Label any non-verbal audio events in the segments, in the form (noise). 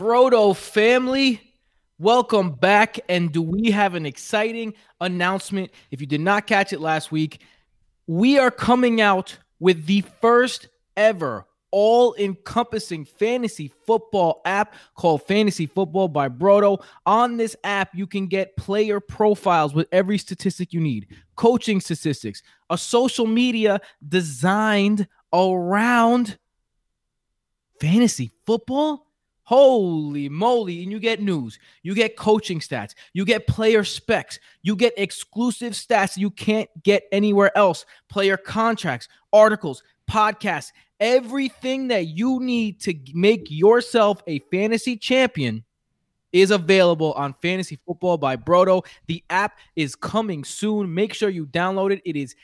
Brodo family, welcome back. And do we have an exciting announcement? If you did not catch it last week, we are coming out with the first ever all encompassing fantasy football app called Fantasy Football by Brodo. On this app, you can get player profiles with every statistic you need, coaching statistics, a social media designed around fantasy football. Holy moly. And you get news, you get coaching stats, you get player specs, you get exclusive stats you can't get anywhere else, player contracts, articles, podcasts, everything that you need to make yourself a fantasy champion is available on Fantasy Football by Brodo. The app is coming soon. Make sure you download it. It is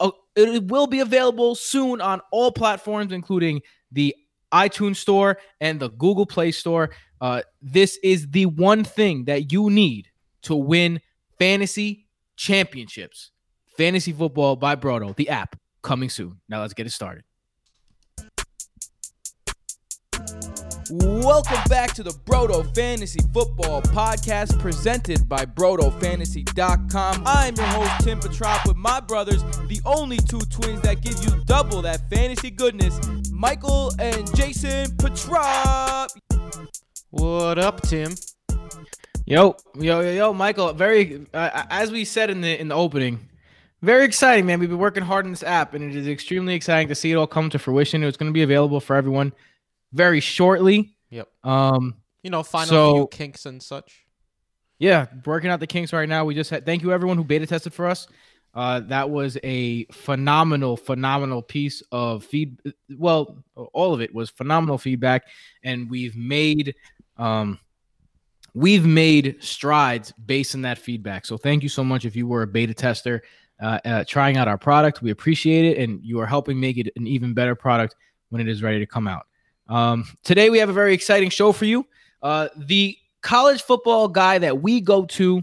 uh, it will be available soon on all platforms including the iTunes Store and the Google Play Store. Uh, this is the one thing that you need to win fantasy championships. Fantasy Football by Brodo, the app coming soon. Now let's get it started. Welcome back to the Brodo Fantasy Football Podcast presented by BrodoFantasy.com. I'm your host, Tim Petrop, with my brothers, the only two twins that give you double that fantasy goodness, Michael and Jason Petrop. What up, Tim? Yo, yo, yo, yo, Michael. Very, uh, as we said in the in the opening, very exciting, man. We've been working hard on this app, and it is extremely exciting to see it all come to fruition. It's going to be available for everyone very shortly. Yep. Um, You know, final So- few kinks and such. yeah, working out the kinks right now. We just had thank you everyone who beta tested for us. Uh, that was a phenomenal, phenomenal piece of feed. Well, all of it was phenomenal feedback, and we've made, um, we've made strides based on that feedback. So thank you so much if you were a beta tester, uh, uh, trying out our product. We appreciate it, and you are helping make it an even better product when it is ready to come out. Um, today we have a very exciting show for you. Uh, the college football guy that we go to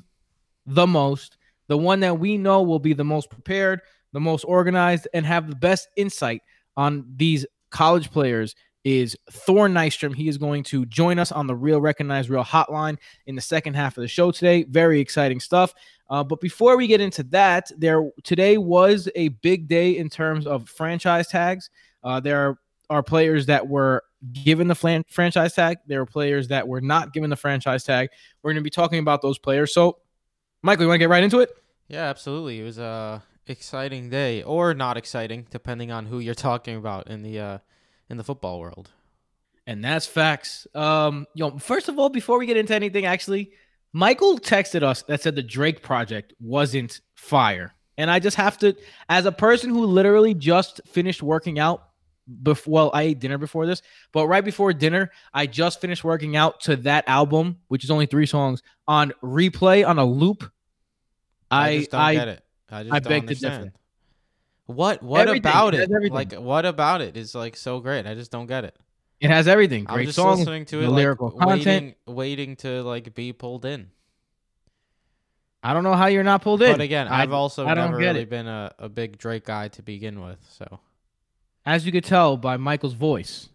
the most, the one that we know will be the most prepared, the most organized, and have the best insight on these college players is Thor Nystrom. He is going to join us on the Real Recognize Real hotline in the second half of the show today. Very exciting stuff. Uh, but before we get into that, there today was a big day in terms of franchise tags. Uh, there are, are players that were given the flan- franchise tag. There were players that were not given the franchise tag. We're going to be talking about those players. So, Michael, you want to get right into it? Yeah, absolutely. It was a exciting day, or not exciting, depending on who you're talking about in the uh, in the football world. And that's facts. Um, yo, first of all, before we get into anything, actually, Michael texted us that said the Drake project wasn't fire. And I just have to, as a person who literally just finished working out before, well, I ate dinner before this, but right before dinner, I just finished working out to that album, which is only three songs on replay on a loop. I, I, just don't I, get it. I just I don't beg to understand. differ. What what Everything. about It it? Like what about it is like so great? I just don't get it. it has everything. great I'm just songs, listening to it, lyrical like, content. waiting, waiting to like be pulled in. I don't know how you're not pulled in. But again, I- I've also I don't never really it. been a, a big Drake guy to begin with. So As you could tell by Michael's voice,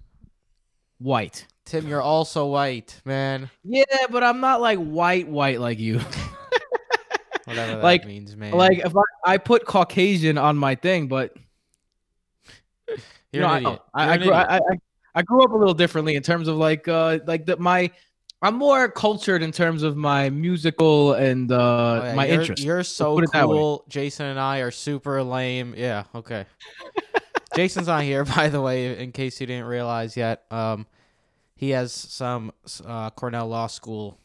white. Tim, you're also white, man. Yeah, but I'm not like white, white like you. (laughs) Whatever that Like- means, man. like if I, I put Caucasian on my thing, but you're you know, an I- idiot. I, I, an grew, idiot. I, I, I grew up a little differently in terms of like uh like the, my I'm more cultured in terms of my musical and uh Oh, yeah, my you're, interest. You're so put it that way. cool. Jason and I are super lame. Yeah, okay. Jason's not here, (laughs) by the way, in case you didn't realize yet. Um, he has some uh, Cornell Law School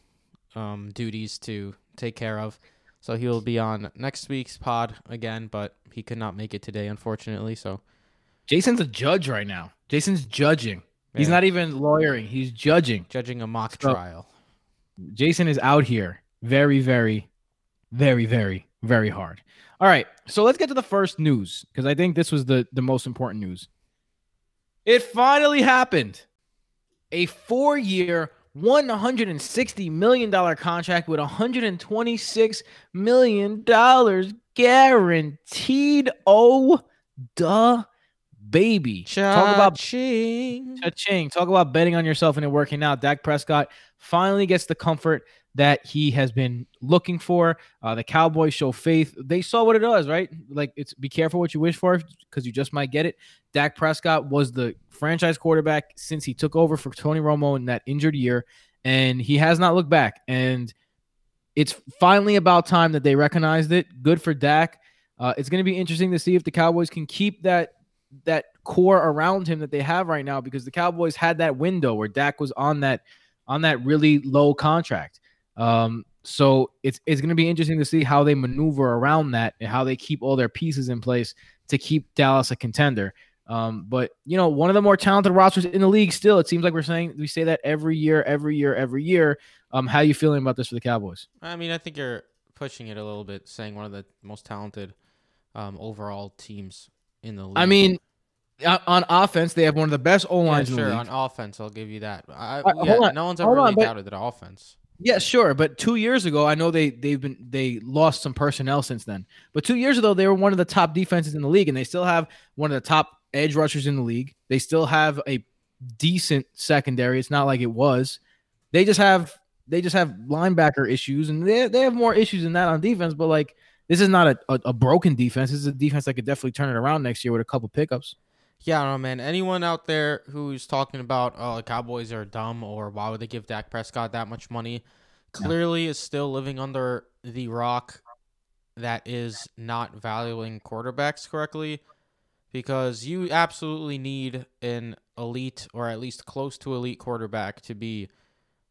um, duties to take care of, so he will be on next week's pod again. But he could not make it today, unfortunately. So Jason's a judge right now. Jason's judging. He's not even lawyering. He's judging. judging a mock So- trial. Jason is out here very, very, very, very, very hard. All right, so let's get to the first news because I think this was the the most important news. It finally happened. A hundred and sixty million dollar contract with one hundred and twenty-six million dollars guaranteed. Oh, duh, baby. Talk about Cha-ching. Cha-ching. Talk about betting on yourself and it working out. Dak Prescott finally gets the comfort that he has been looking for. Uh, the Cowboys show faith. They saw what it does, right? Like it's be careful what you wish for because you just might get it. Dak Prescott was the franchise quarterback since he took over for Tony Romo in that injured year, and he has not looked back. And it's finally about time that they recognized it. Good for Dak. Uh, it's going to be interesting to see if the Cowboys can keep that that core around him that they have right now because the Cowboys had that window where Dak was on that on that really low contract. Um, so it's it's going to be interesting to see how they maneuver around that and how they keep all their pieces in place to keep Dallas a contender. Um, but you know, one of the more talented rosters in the league. Still, it seems like we're saying we say that every year, every year, every year. Um, how are you feeling about this for the Cowboys? I mean, I think you're pushing it a little bit, saying one of the most talented um, overall teams in the league. I mean, on offense, they have one of the best O yeah, lines in sure. On offense, I'll give you that. I, Uh, yeah, on, no one's ever hold on, really but- doubted offense. Yeah, sure. But two years ago, I know they they've been they lost some personnel since then. But two years ago, they were one of the top defenses in the league, and they still have one of the top edge rushers in the league. They still have a decent secondary. It's not like it was. They just have they just have linebacker issues, and they they have more issues than that on defense. But like this is not a, a, a broken defense. This is a defense that could definitely turn it around next year with a couple pickups. Yeah, I don't know, man. Anyone out there who's talking about oh the Cowboys are dumb or why would they give Dak Prescott that much money, clearly is still living under the rock that is not valuing quarterbacks correctly. Because you absolutely need an elite or at least close to elite quarterback to be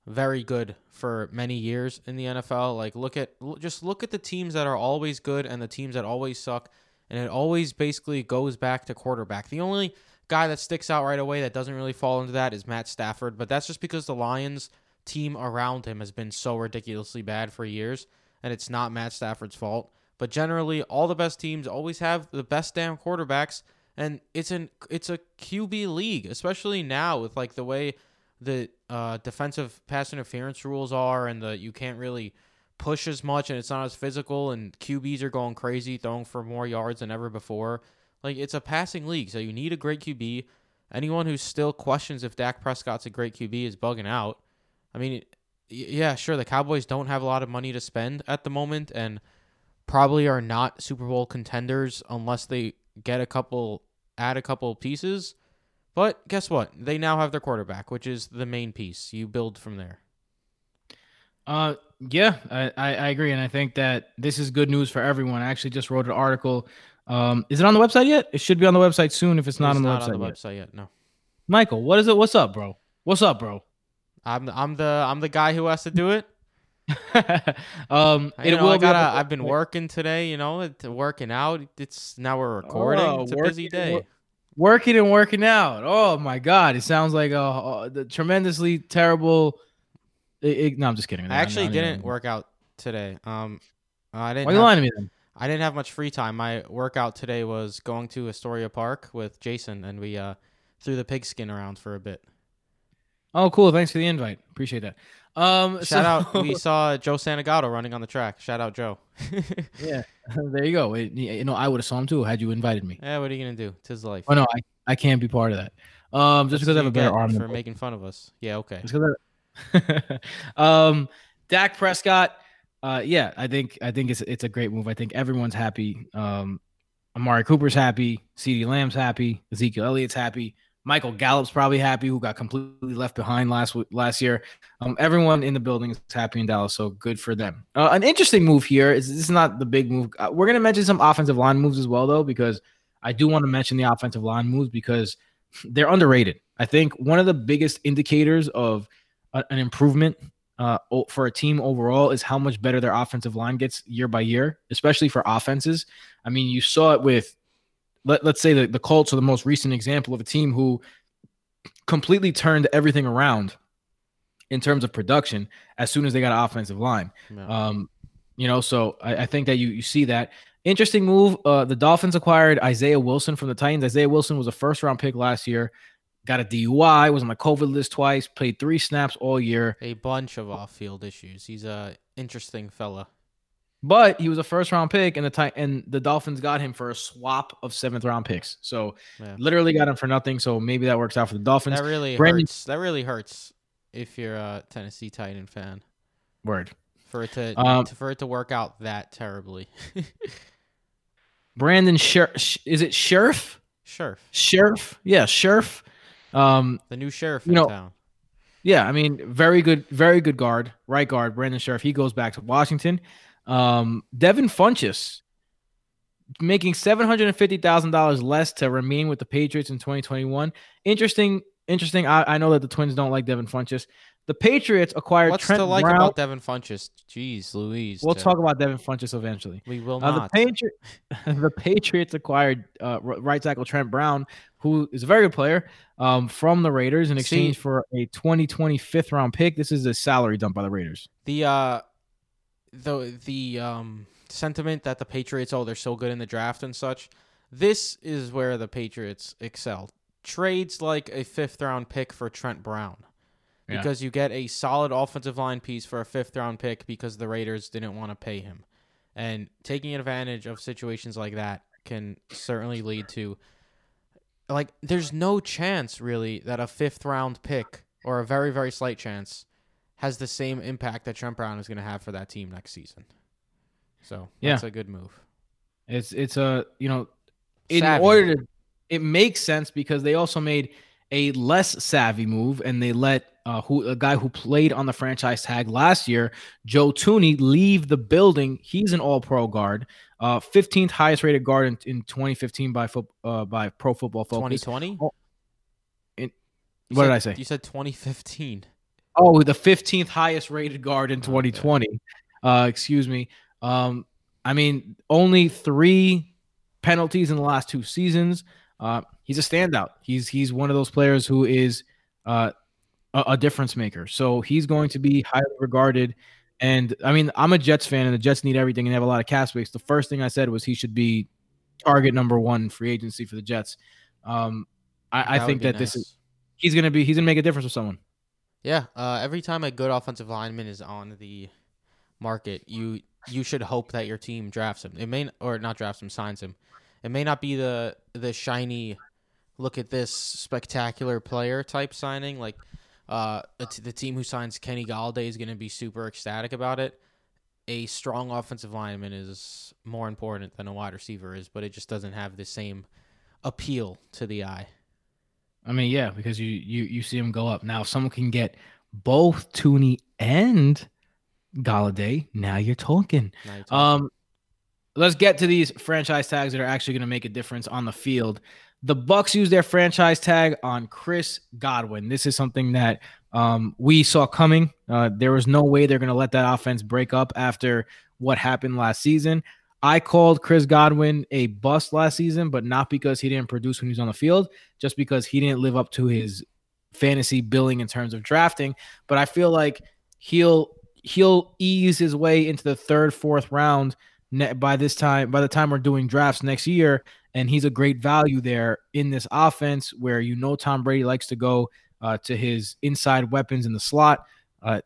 very good for many years in the NFL. Like look at just look at the teams that are always good and the teams that always suck and it always basically goes back to quarterback. The only guy that sticks out right away that doesn't really fall into that is Matt Stafford, but that's just because the Lions team around him has been so ridiculously bad for years and it's not Matt Stafford's fault. But generally all the best teams always have the best damn quarterbacks and it's an it's a QB league, especially now with like the way the uh, defensive pass interference rules are and the you can't really push as much and it's not as physical and QBs are going crazy throwing for more yards than ever before. Like it's a passing league, so you need a great QB. Anyone who still questions if Dak Prescott's a great QB is bugging out. I mean, yeah, sure, the Cowboys don't have a lot of money to spend at the moment and probably are not Super Bowl contenders unless they get a couple add a couple pieces. But guess what? They now have their quarterback, which is the main piece. You build from there. Uh, yeah, I, I, agree, and I think that this is good news for everyone. I actually just wrote an article. Um, is it on the website yet? It should be on the website soon. If it's not on the not website on the yet. website yet. No. Michael, what is it? What's up, bro? What's up, bro? I'm I'm the I'm the guy who has to do it. (laughs) um, it know, will I be gotta. the I've been working today. You know, it's working out. It's now we're recording. Oh, it's a busy working, day. wo- Working and working out. Oh my god, it sounds like a, a the tremendously terrible. It, it- no, I'm just kidding. I actually didn't work out today. Um, I didn't. are you have- lying to me then? I didn't have much free time. My workout today was going to Astoria Park with Jason, and we uh threw the pigskin around for a bit. Oh, cool. Thanks for the invite. Appreciate that. Um, (laughs) Shout out. We (laughs) saw Joe Santagato running on the track. Shout out, Joe. (laughs) yeah, there you go. It- you know, I would have saw him too had you invited me. yeah, what are you gonna do? Tis life. Oh no, I, I can't be part of that. Um, just That's because I have a better arm. for making fun of us. Yeah, okay. Just 'cause I- (laughs) um, Dak Prescott. Uh, yeah, I think I think it's it's a great move. I think everyone's happy. Um, Amari Cooper's happy. CeeDee Lamb's happy. Ezekiel Elliott's happy. Michael Gallup's probably happy, who got completely left behind last last year. Um, everyone in the building is happy in Dallas, so good for them. Uh, an interesting move here is this is not the big move. Uh, we're gonna mention some offensive line moves as well, though, because I do want to mention the offensive line moves because they're underrated. I think one of the biggest indicators of a- an improvement uh, for a team overall is how much better their offensive line gets year by year, especially for offenses. I mean, you saw it with, let, let's say, the, the Colts are the most recent example of a team who completely turned everything around in terms of production as soon as they got an offensive line. Yeah. Um, you know, so I, I think that you you see that interesting move. Uh, the Dolphins acquired Isaiah Wilson from the Titans. Isaiah Wilson was a first round pick last year. Got a DUI, was on my COVID list twice, played three snaps all year. a bunch of off-field issues. He's a interesting fella. But he was a first round pick, and the ti- and the Dolphins got him for a swap of seventh round picks. So Yeah. literally got him for nothing. So maybe that works out for the Dolphins. That really Brandon- hurts. That really hurts if you're a Tennessee Titan fan Word. for it to, Um, to for it to work out that terribly. Brandon Scher- Sh- is it Scherff? sure, Scherff? Yeah, Scherff. Um, the new sheriff You in know, town. Yeah, I mean, very good, very good guard, right guard, Brandon Sheriff. He goes back to Washington. Um, Devin Funchess making seven hundred and fifty thousand dollars less to remain with the Patriots in twenty twenty one. Interesting, interesting. I, I know that the Twins don't like Devin Funchess. The Patriots acquired What's Trent to like Brown. about Devin Funchess? Jeez, Louise. we'll to- talk about Devin Funchess eventually. We will Uh, the not. Patri- (laughs) the Patriots acquired uh, right tackle Trent Brown, who is a very good player, um, from the Raiders in See- exchange for a 2020 fifth round pick. This is a salary dump by the Raiders. the uh, the the um sentiment that the Patriots oh they're so good in the draft and such. This is where the Patriots excel. Trades like a fifth round pick for Trent Brown. Yeah. Because you get a solid offensive line piece for a fifth round pick because the Raiders didn't want to pay him. And taking advantage of situations like that can certainly lead to like there's no chance really that a fifth round pick or a very very slight chance has the same impact that Trent Brown is going to have for that team next season. So Yeah. that's a good move. It's it's a you know, in Savvy. order to it makes sense because they also made a less savvy move and they let uh, who a guy who played on the franchise tag last year, Joe Thuney, leave the building. He's an All Pro guard, uh, 15th highest rated guard in, in 2015 by foot uh, by Pro Football Focus. 2020? Oh, in- what said- did I say? You said 2015. Oh, the 15th highest rated guard in 2020. Uh, excuse me. Um, I mean, only three penalties in the last two seasons. Uh, he's a standout. He's he's one of those players who is uh, a, a difference maker. So he's going to be highly regarded. And I mean, I'm a Jets fan, and the Jets need everything and have a lot of cap space. The first thing I said was he should be target number one free agency for the Jets. Um, I, I think that this is he's gonna be he's gonna make a difference with someone. Yeah, uh, every time a good offensive lineman is on the market, you you should hope that your team drafts him. It may or not drafts him, signs him. It may not be the the shiny, look at this spectacular player type signing. Like, uh, it's the team who signs Kenny Golladay is going to be super ecstatic about it. A strong offensive lineman is more important than a wide receiver is, but it just doesn't have the same appeal to the eye. I mean, yeah, because you you you see him go up. Now, if someone can get both Thuney and Golladay, now you're talking. Now you're talking. Um, let's get to these franchise tags that are actually going to make a difference on the field. The Bucs use their franchise tag on Chris Godwin. This is something that um, we saw coming. Uh, there was no way they're going to let that offense break up after what happened last season. I called Chris Godwin a bust last season, but not because he didn't produce when he was on the field, just because he didn't live up to his fantasy billing in terms of drafting. But I feel like he'll he'll ease his way into the third, fourth round ne- by this time. By the time we're doing drafts next year, and he's a great value there in this offense where you know Tom Brady likes to go uh, to his inside weapons in the slot. Uh,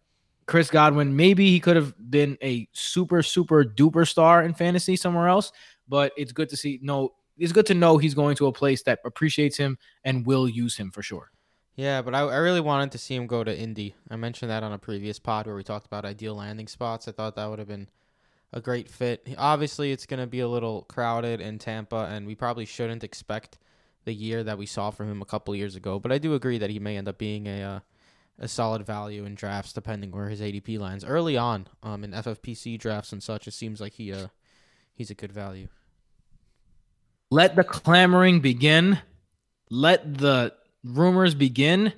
Chris Godwin, maybe he could have been a super, super duper star in fantasy somewhere else, but it's good to see. No, it's good to know he's going to a place that appreciates him and will use him for sure. Yeah, but I, I really wanted to see him go to Indy. I mentioned that on a previous pod where we talked about ideal landing spots. I thought that would have been a great fit. Obviously, it's going to be a little crowded in Tampa, and we probably shouldn't expect the year that we saw from him a couple years ago. But I do agree that he may end up being a uh, a solid value in drafts, depending where his ADP lands. Early on, um, in FFPC drafts and such, it seems like he uh he's a good value. Let the clamoring begin. Let the rumors begin.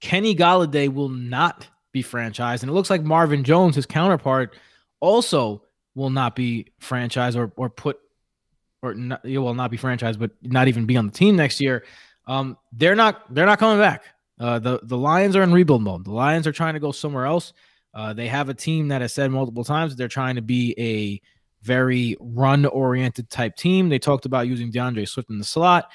Kenny Golladay will not be franchised, and it looks like Marvin Jones, his counterpart, also will not be franchised or or put or not, he will not be franchised, but not even be on the team next year. Um, they're not they're not coming back. Uh, the the Lions are in rebuild mode. The Lions are trying to go somewhere else. Uh, they have a team that has said multiple times that they're trying to be a very run oriented type team. They talked about using DeAndre Swift in the slot.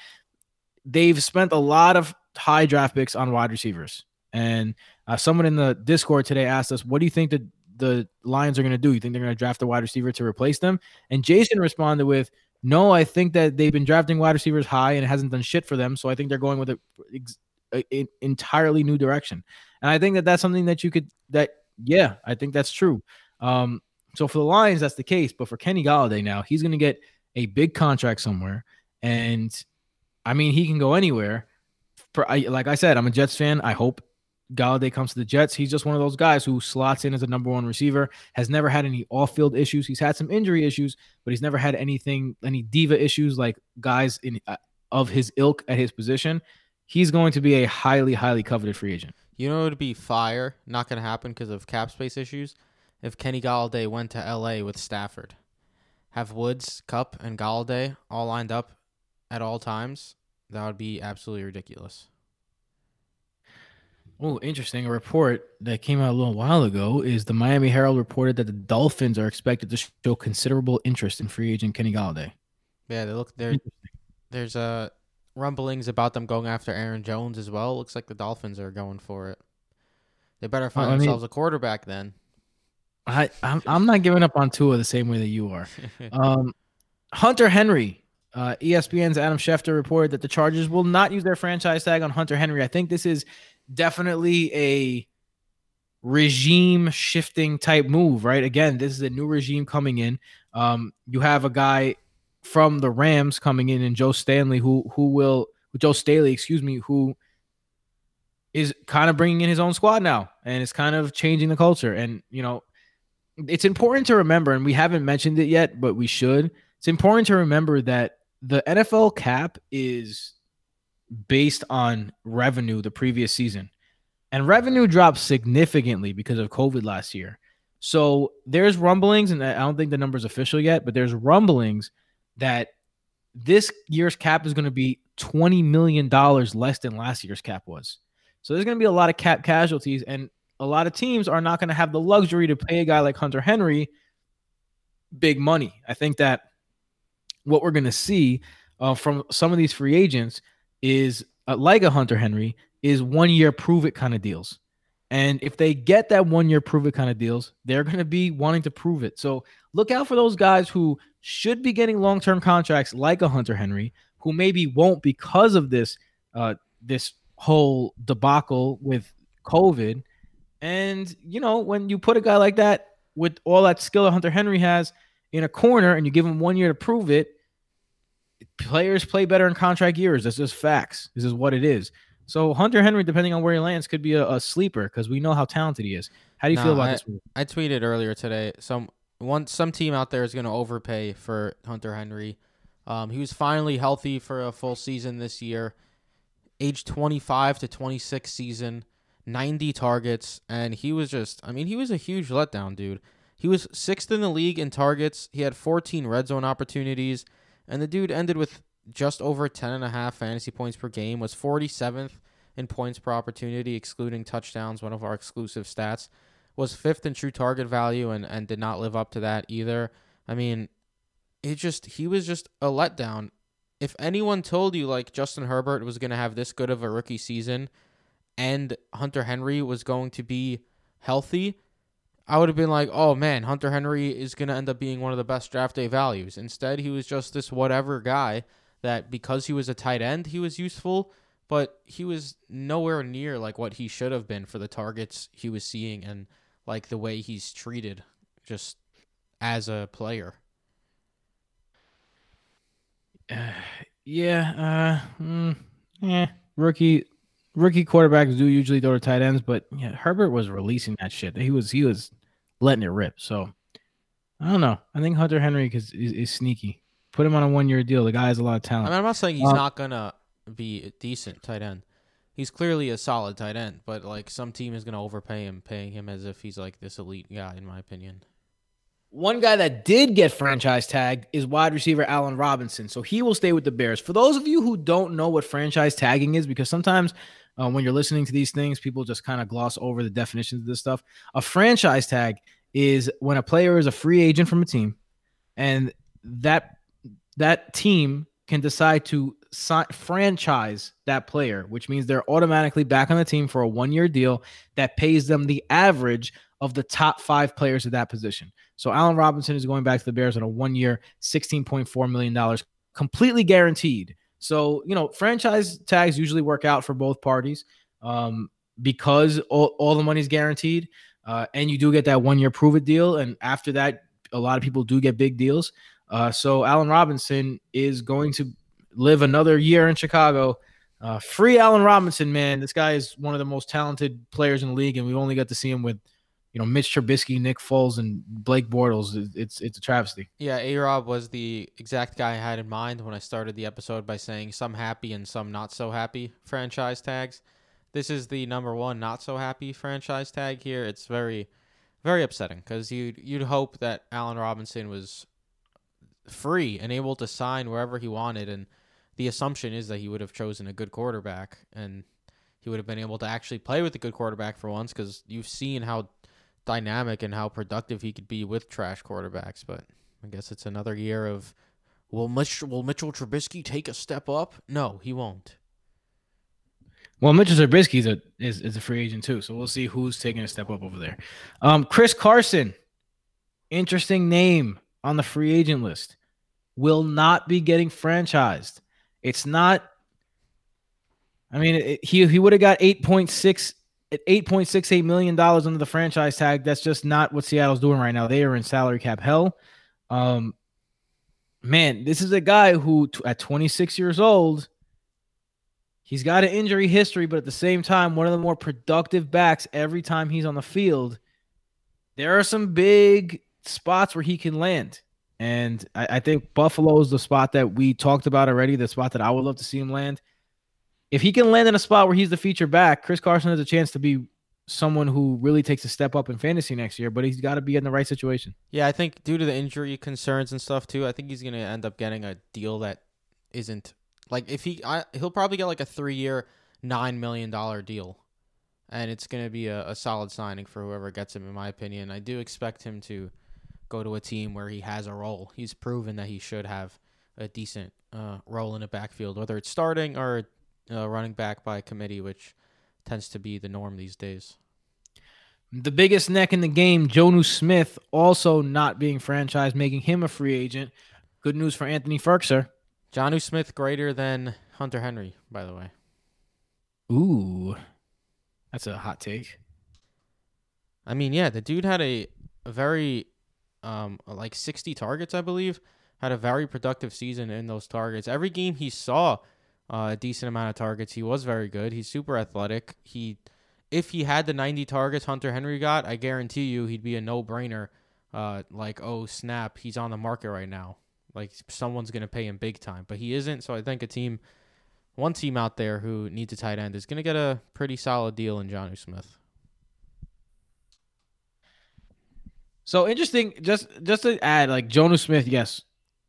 They've spent a lot of high draft picks on wide receivers. And uh, someone in the Discord today asked us, "What do you think the the Lions are going to do? You think they're going to draft a wide receiver to replace them? And Jason responded with, "No, I think that they've been drafting wide receivers high and it hasn't done shit for them. So I think they're going with an entirely new direction. And I think that that's something that you could that yeah, I think that's true. Um, so for the Lions, that's the case. But for Kenny Golladay now, he's going to get a big contract somewhere, and I mean he can go anywhere. For I, like I said, I'm a Jets fan. I hope Golladay comes to the Jets. He's just one of those guys who slots in as a number one receiver, has never had any off field issues. He's had some injury issues, but he's never had anything, any diva issues like guys in uh, of his ilk at his position. He's going to be a highly, highly coveted free agent. You know, it would be fire. Not going to happen because of cap space issues. If Kenny Golladay went to L.A. with Stafford, have Woods, Kupp, and Golladay all lined up at all times, that would be absolutely ridiculous. Oh, interesting. A report that came out a little while ago is the Miami Herald reported that the Dolphins are expected to show considerable interest in free agent Kenny Golladay. Yeah, they look there. There's a rumblings about them going after Aaron Jones as well. Looks like the Dolphins are going for it. They better find mean, themselves a quarterback then. I I'm, I'm not giving up on Tua the same way that you are. (laughs) um, Hunter Henry, uh, ESPN's Adam Schefter reported that the Chargers will not use their franchise tag on Hunter Henry. I think this is definitely a regime shifting type move, right? Again, this is a new regime coming in. Um, you have a guy from the Rams coming in and Joe Stanley, who who will Joe Staley, excuse me, who is kind of bringing in his own squad now and it's kind of changing the culture. And you know, it's important to remember, and we haven't mentioned it yet, but we should. It's important to remember that the NFL cap is based on revenue the previous season. And revenue dropped significantly because of COVID last year. So there's rumblings, and I don't think the number's official yet, but there's rumblings that this year's cap is going to be $20 million less than last year's cap was. So there's going to be a lot of cap casualties, and a lot of teams are not going to have the luxury to pay a guy like Hunter Henry big money. I think that what we're going to see uh, from some of these free agents is uh, like a Hunter Henry is one year prove it kind of deals. And if they get that one year prove it kind of deals, they're going to be wanting to prove it. So look out for those guys who should be getting long term contracts like a Hunter Henry, who maybe won't because of this uh, this whole debacle with COVID. And you know, when you put a guy like that with all that skill that Hunter Henry has in a corner, and you give him one year to prove it, players play better in contract years. This is facts. This is what it is. So Hunter Henry, depending on where he lands, could be a, a sleeper because we know how talented he is. How do you no, feel about I, this? I tweeted earlier today. Some one some team out there is going to overpay for Hunter Henry. Um, he was finally healthy for a full season this year, age 25 to 26 season, 90 targets, and he was just, I mean, he was a huge letdown, dude. He was sixth in the league in targets. He had 14 red zone opportunities, and the dude ended with just over 10 and a half fantasy points per game, was 47th in points per opportunity, excluding touchdowns, one of our exclusive stats was fifth in true target value and, and did not live up to that either. I mean, it just he was just a letdown. If anyone told you like Justin Herbert was going to have this good of a rookie season and Hunter Henry was going to be healthy, I would have been like, "Oh man, Hunter Henry is going to end up being one of the best draft day values." Instead, he was just this whatever guy that because he was a tight end, he was useful, but he was nowhere near like what he should have been for the targets he was seeing and like the way he's treated just as a player. Uh, (sighs) yeah, uh, mm, yeah, rookie rookie quarterbacks do usually throw to tight ends, but yeah, Herbert was releasing that shit. He was he was letting it rip. So I don't know. I think Hunter Henry is, is, is sneaky. Put him on a one year deal. The guy has a lot of talent. I mean, I'm not saying he's uh, not gonna be a decent tight end he's clearly a solid tight end, but like some team is going to overpay him, paying him as if he's like this elite guy, in my opinion. One guy that did get franchise tagged is wide receiver Allen Robinson. So he will stay with the Bears. For those of you who don't know what franchise tagging is, because sometimes uh, when you're listening to these things, people just kind of gloss over the definitions of this stuff. A franchise tag is when a player is a free agent from a team and that that team can decide to franchise that player, which means they're automatically back on the team for a one year deal that pays them the average of the top five players at that position. So Allen Robinson is going back to the Bears on a one year, $16.4 million, completely guaranteed. So, you know, franchise tags usually work out for both parties um, because all, all the money's guaranteed. Uh, and you do get that one year prove it deal. And after that, a lot of people do get big deals. Uh, so Allen Robinson is going to live another year in Chicago. Uh, free Allen Robinson, man. This guy is one of the most talented players in the league, and we've only got to see him with, you know, Mitch Trubisky, Nick Foles, and Blake Bortles. It's it's a travesty. Yeah, A Rob was the exact guy I had in mind when I started the episode by saying some happy and some not so happy franchise tags. This is the number one not so happy franchise tag here. It's very, very upsetting because you you'd hope that Allen Robinson was free and able to sign wherever he wanted, and the assumption is that he would have chosen a good quarterback and he would have been able to actually play with a good quarterback for once because you've seen how dynamic and how productive he could be with trash quarterbacks. But I guess it's another year of will Mitch will Mitchell Trubisky take a step up? No, he won't. Well, Mitchell Trubisky is a is, is a free agent too, so we'll see who's taking a step up over there. Um, Chris Carson, interesting name on the free agent list, will not be getting franchised. It's not. I mean, it, he he would have got eight point six six eight million dollars under the franchise tag. That's just not what Seattle's doing right now. They are in salary cap hell. Um, man, this is a guy who at 26 years old, he's got an injury history, but at the same time, one of the more productive backs every time he's on the field. There are some big spots where he can land. And I, I think Buffalo is the spot that we talked about already, the spot that I would love to see him land. If he can land in a spot where he's the feature back, Chris Carson has a chance to be someone who really takes a step up in fantasy next year, but he's got to be in the right situation. Yeah, I think due to the injury concerns and stuff too, I think he's going to end up getting a deal that isn't like if he I, he'll probably get like a 3-year 9 million dollar deal. And it's going to be a, a solid signing for whoever gets him in my opinion. I do expect him to go to a team where he has a role. He's proven that he should have a decent uh, role in the backfield, whether it's starting or uh, running back by committee, which tends to be the norm these days. The biggest neck in the game, Jonnu Smith, also not being franchised, making him a free agent. Good news for Anthony Firkser. Jonnu Smith greater than Hunter Henry, by the way. Ooh, that's a hot take. I mean, yeah, the dude had a, a very um, like 60 targets, I believe. Had a very productive season in those targets. Every game he saw a decent amount of targets. He was very good. He's super athletic. He, if he had the 90 targets Hunter Henry got, I guarantee you he'd be a no-brainer. Uh, like oh snap, he's on the market right now. Like someone's gonna pay him big time, but he isn't. So I think a team, one team out there who needs a tight end is gonna get a pretty solid deal in Jonnu Smith. So interesting. Just just to add, like Jonnu Smith, yes,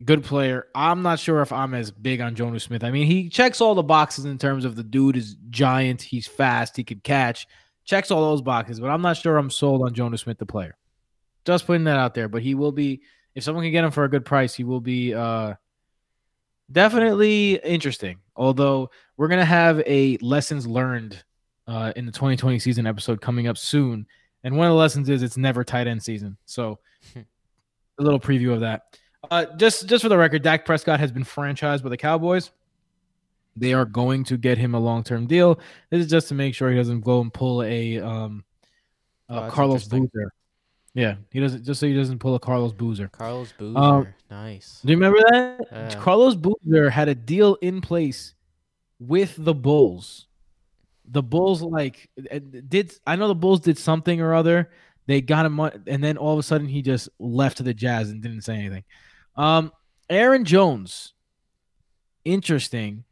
good player. I'm not sure if I'm as big on Jonnu Smith. I mean, he checks all the boxes in terms of the dude is giant, he's fast, he could catch, checks all those boxes. But I'm not sure I'm sold on Jonnu Smith, the player. Just putting that out there. But he will be, if someone can get him for a good price, he will be uh, definitely interesting. Although we're gonna have a lessons learned uh, in the 2020 season episode coming up soon and one of the lessons is it's never tight end season. So (laughs) a little preview of that. Uh, just just for the record, Dak Prescott has been franchised by the Cowboys. They are going to get him a long term deal. This is just to make sure he doesn't go and pull a um, uh, oh, Carlos Boozer. Yeah, he doesn't just so he doesn't pull a Carlos Boozer. Carlos Boozer, um, nice. Do you remember that? Carlos Boozer had a deal in place with the Bulls the Bulls like did I know the Bulls did something or other. They got him and then all of a sudden he just left to the Jazz and didn't say anything. Um Aaron Jones interesting.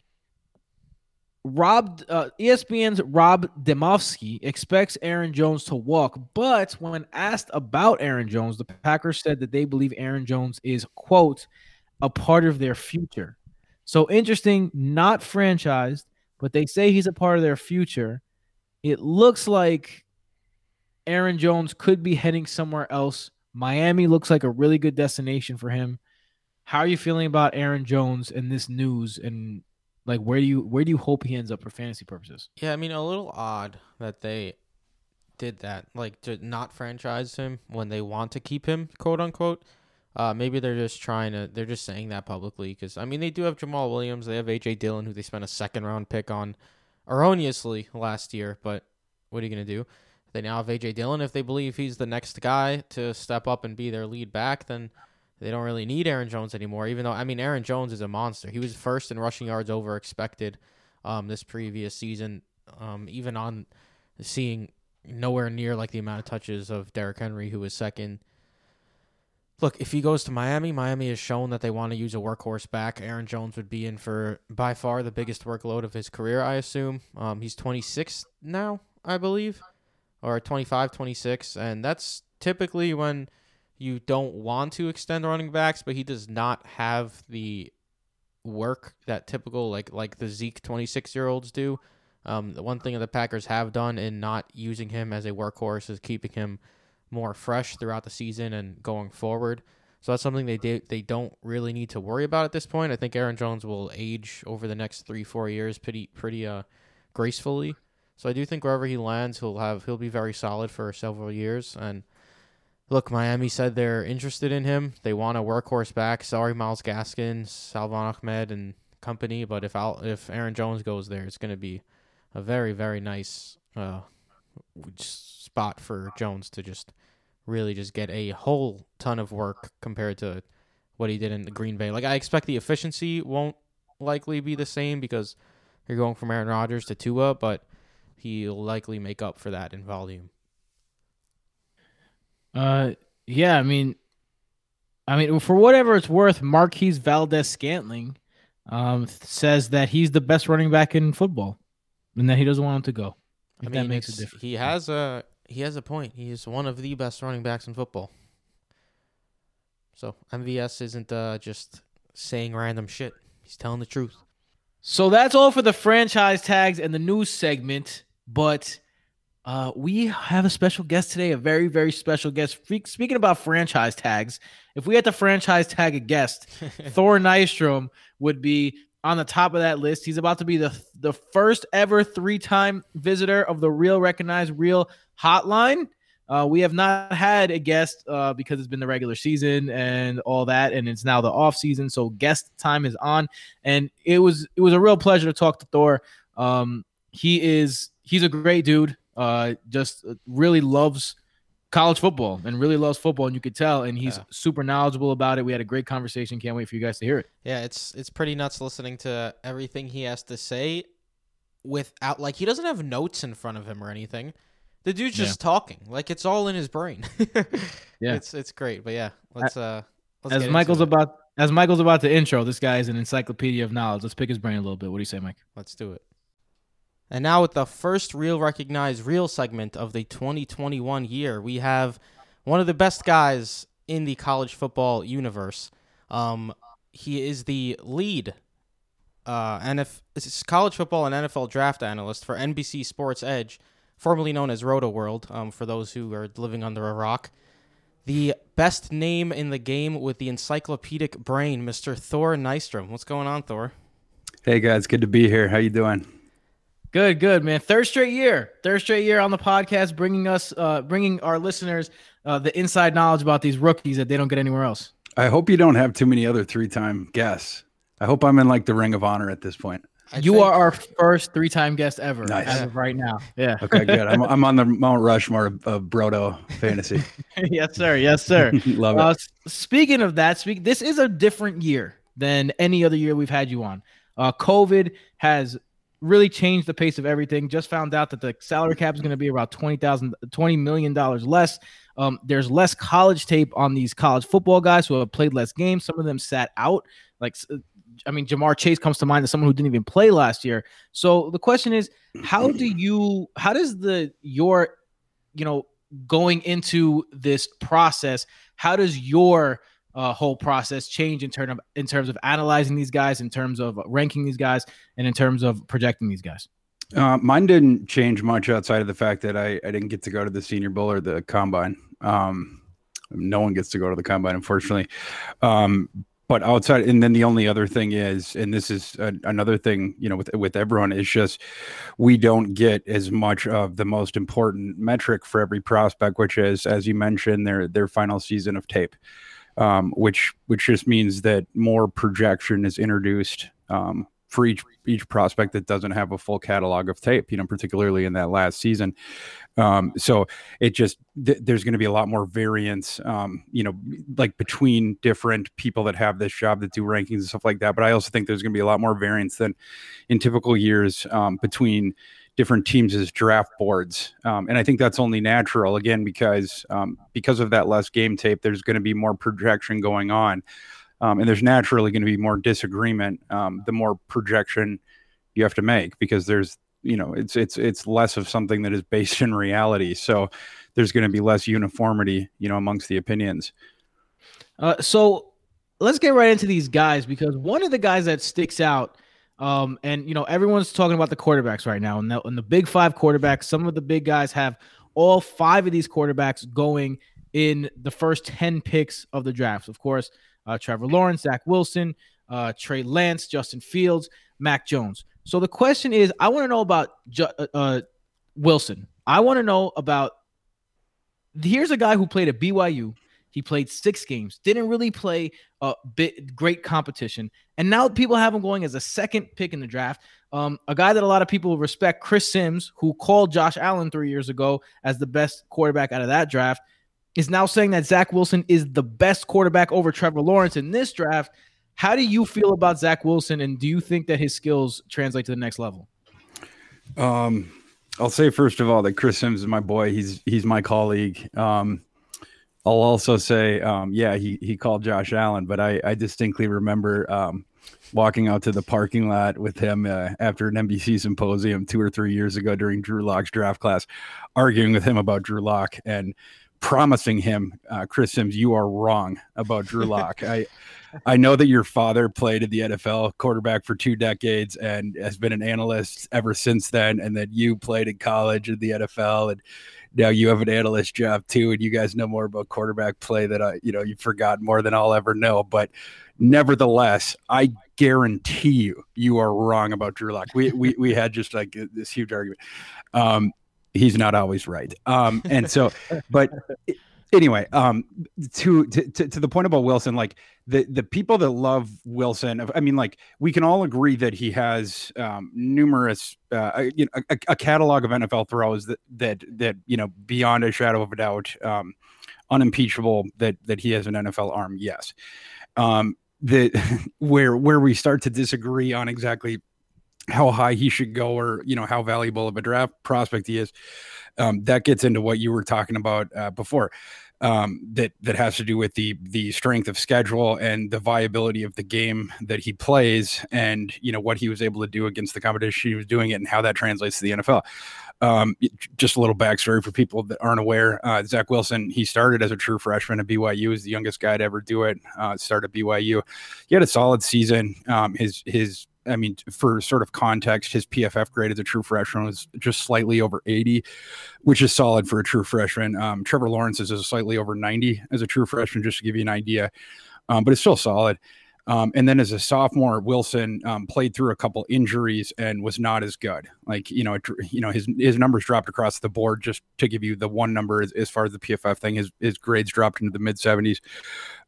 Rob uh, ESPN's Rob Demovsky expects Aaron Jones to walk, but when asked about Aaron Jones, the Packers said that they believe Aaron Jones is quote a part of their future. So interesting, not franchised but they say he's a part of their future. It looks like Aaron Jones could be heading somewhere else. Miami looks like a really good destination for him. How are you feeling about Aaron Jones and this news and like where do you where do you hope he ends up for fantasy purposes? Yeah, I mean a little odd that they did that, like to not franchise him when they want to keep him, quote unquote. Uh, maybe they're just trying to. They're just saying that publicly because I mean they do have Jamaal Williams. They have AJ Dillon, who they spent a second round pick on, erroneously last year. But what are you gonna do? They now have AJ Dillon. If they believe he's the next guy to step up and be their lead back, then they don't really need Aaron Jones anymore. Even though I mean Aaron Jones is a monster. He was first in rushing yards over expected um, this previous season. Um, even on seeing nowhere near like the amount of touches of Derrick Henry, who was second. Look, if he goes to Miami, Miami has shown that they want to use a workhorse back. Aaron Jones would be in for by far the biggest workload of his career, I assume. Um, he's 26 now, I believe, or 25, 26, and that's typically when you don't want to extend running backs, but he does not have the work that typical like like the Zeke 26 year olds do. Um, the one thing that the Packers have done in not using him as a workhorse is keeping him more fresh throughout the season and going forward. So that's something they de- they don't really need to worry about at this point. I think Aaron Jones will age over the next three four years pretty pretty uh gracefully. So I do think wherever he lands, he'll have he'll be very solid for several years. And look, Miami said they're interested in him. They want a workhorse back. Sorry, Myles Gaskin, Salvon Ahmed, and company. But if if Aaron Jones goes there, it's going to be a very very nice uh, spot for Jones to just really just get a whole ton of work compared to what he did in the Green Bay. Like I expect the efficiency won't likely be the same because you're going from Aaron Rodgers to Tua, but he'll likely make up for that in volume. Uh, yeah, I mean, I mean, for whatever it's worth, Marquez Valdes-Scantling um, says that he's the best running back in football, and that he doesn't want him to go. I mean, that makes a difference. He has a he has a point. He is one of the best running backs in football. So MVS isn't uh, just saying random shit. He's telling the truth. So that's all for the franchise tags and the news segment. But uh, we have a special guest today, a very, very special guest. Speaking about franchise tags, if we had to franchise tag a guest, (laughs) Thor Nystrom would be on the top of that list. He's about to be the the first ever three time visitor of the Real Recognized Real Hotline. Uh, we have not had a guest uh, because it's been the regular season and all that, and it's now the off season. So guest time is on, and it was it was a real pleasure to talk to Thor. Um, he is he's a great dude. Uh, just really loves college football and really loves football, and you could tell. And he's yeah. super knowledgeable about it. We had a great conversation. Can't wait for you guys to hear it. Yeah, it's it's pretty nuts listening to everything he has to say without like he doesn't have notes in front of him or anything. The dude's just yeah. talking, like it's all in his brain. (laughs) yeah, it's it's great. But yeah, let's uh, let's as Michael's about as Michael's about to intro, this guy is an encyclopedia of knowledge. Let's pick his brain a little bit. What do you say, Mike? Let's do it. And now, with the first real recognized real segment of the 2021 year, we have one of the best guys in the college football universe. Um, he is the lead uh, NF- college football and NFL draft analyst for NBC Sports Edge, formerly known as Rotoworld, um, for those who are living under a rock. The best name in the game with the encyclopedic brain, Mr. Thor Nystrom. What's going on, Thor? Hey guys, good to be here. How you doing? Good, good, man. Third straight year, third straight year on the podcast, bringing us, uh, bringing our listeners uh, the inside knowledge about these rookies that they don't get anywhere else. I hope you don't have too many other three-time guests. I hope I'm in like the Ring of Honor at this point. I you think... are our first three-time guest ever, nice. as of right now. Yeah. Okay, good. I'm, I'm on the Mount Rushmore of, of Brodo fantasy. (laughs) yes, sir. Yes, sir. (laughs) Love it. Uh, speaking of that, speak. This is a different year than any other year we've had you on. Uh, COVID has really changed the pace of everything. Just found out that the salary cap is going to be about twenty thousand, twenty million dollars less. Um, there's less college tape on these college football guys who have played less games. Some of them sat out. Like, I mean, Ja'Marr Chase comes to mind as someone who didn't even play last year. So the question is, how do you, how does the your, you know, going into this process, how does your uh, whole process change in terms of in terms of analyzing these guys, in terms of ranking these guys, and in terms of projecting these guys? Uh, mine didn't change much outside of the fact that I, I didn't get to go to the Senior Bowl or the Combine. Um, no one gets to go to the Combine, unfortunately. Um, but outside, and then the only other thing is, and this is a, another thing, you know, with with everyone is just we don't get as much of the most important metric for every prospect, which is, as you mentioned, their their final season of tape, um, which which just means that more projection is introduced um, for each each prospect that doesn't have a full catalog of tape, you know, particularly in that last season. Um, so it just th- there's going to be a lot more variance, um, you know, like between different people that have this job that do rankings and stuff like that. But I also think there's going to be a lot more variance than in typical years um, between different teams as draft boards, um, and I think that's only natural again because um, because of that less game tape. There's going to be more projection going on. Um, and there's naturally going to be more disagreement um, the more projection you have to make because there's you know it's it's it's less of something that is based in reality so there's going to be less uniformity you know amongst the opinions uh, so let's get right into these guys because one of the guys that sticks out um, and you know everyone's talking about the quarterbacks right now and the, and the big five quarterbacks some of the big guys have all five of these quarterbacks going in the first 10 picks of the drafts of course uh, Trevor Lawrence, Zach Wilson, uh, Trey Lance, Justin Fields, Mac Jones. So the question is, I want to know about Ju- uh, uh, Wilson. I want to know about. Here's a guy who played at BYU. He played six games, didn't really play a bit great competition, and now people have him going as a second pick in the draft. Um, a guy that a lot of people respect, Chris Sims, who called Josh Allen three years ago as the best quarterback out of that draft is now saying that Zach Wilson is the best quarterback over Trevor Lawrence in this draft. How do you feel about Zach Wilson, and do you think that his skills translate to the next level? Um, I'll say first of all that Chris Sims is my boy. He's he's my colleague. Um, I'll also say, um, yeah, he he called Josh Allen, but I I distinctly remember um, walking out to the parking lot with him uh, after an NBC symposium two or three years ago during Drew Lock's draft class, arguing with him about Drew Lock and promising him, uh, Chris Sims, you are wrong about Drew Lock. (laughs) I I know that your father played in the NFL, quarterback for two decades, and has been an analyst ever since then. And that you played in college in the NFL, and now you have an analyst job too. And you guys know more about quarterback play that I, you know, you've forgotten more than I'll ever know. But nevertheless, I guarantee you, you are wrong about Drew Lock. We we we had just like this huge argument. Um, he's not always right. Um, and so, but anyway, um, to, to to the point about Wilson, like the the people that love Wilson, I mean, like we can all agree that he has um, numerous, uh, you know, a, a, catalog of NFL throws that that that you know beyond a shadow of a doubt, um, unimpeachable that that he has an NFL arm. Yes. Um, the (laughs) where where we start to disagree on exactly how high he should go or you know how valuable of a draft prospect he is um, that gets into what you were talking about uh, before um, that that has to do with the the strength of schedule and the viability of the game that he plays and you know what he was able to do against the competition he was doing it and how that translates to the NFL. Um, just a little backstory for people that aren't aware. Uh, Zach Wilson, he started as a true freshman at BYU. Is the youngest guy to ever do it. Uh, started BYU. He had a solid season. Um, his his I mean, for sort of context, his PFF grade as a true freshman was just slightly over 80, which is solid for a true freshman. Um, Trevor Lawrence is slightly over 90 as a true freshman, just to give you an idea, um, but it's still solid. Um, and then as a sophomore, Wilson um, played through a couple injuries and was not as good. Like you know, it, you know his his numbers dropped across the board. Just to give you the one number as, as far as the PFF thing, his his grades dropped into the mid seventies.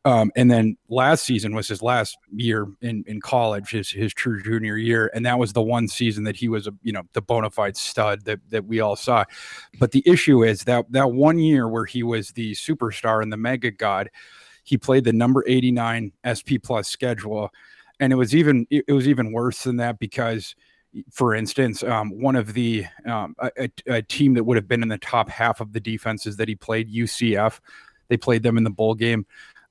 Um, and then last season was his last year in, in college, his his true junior year, and that was the one season that he was a you know the bona fide stud that that we all saw. But the issue is that that one year where he was the superstar and the mega god he played the number 89 SP plus schedule. And it was even it was even worse than that because for instance, um, one of the um, a, a, team that would have been in the top half of the defenses that he played, UCF, they played them in the bowl game.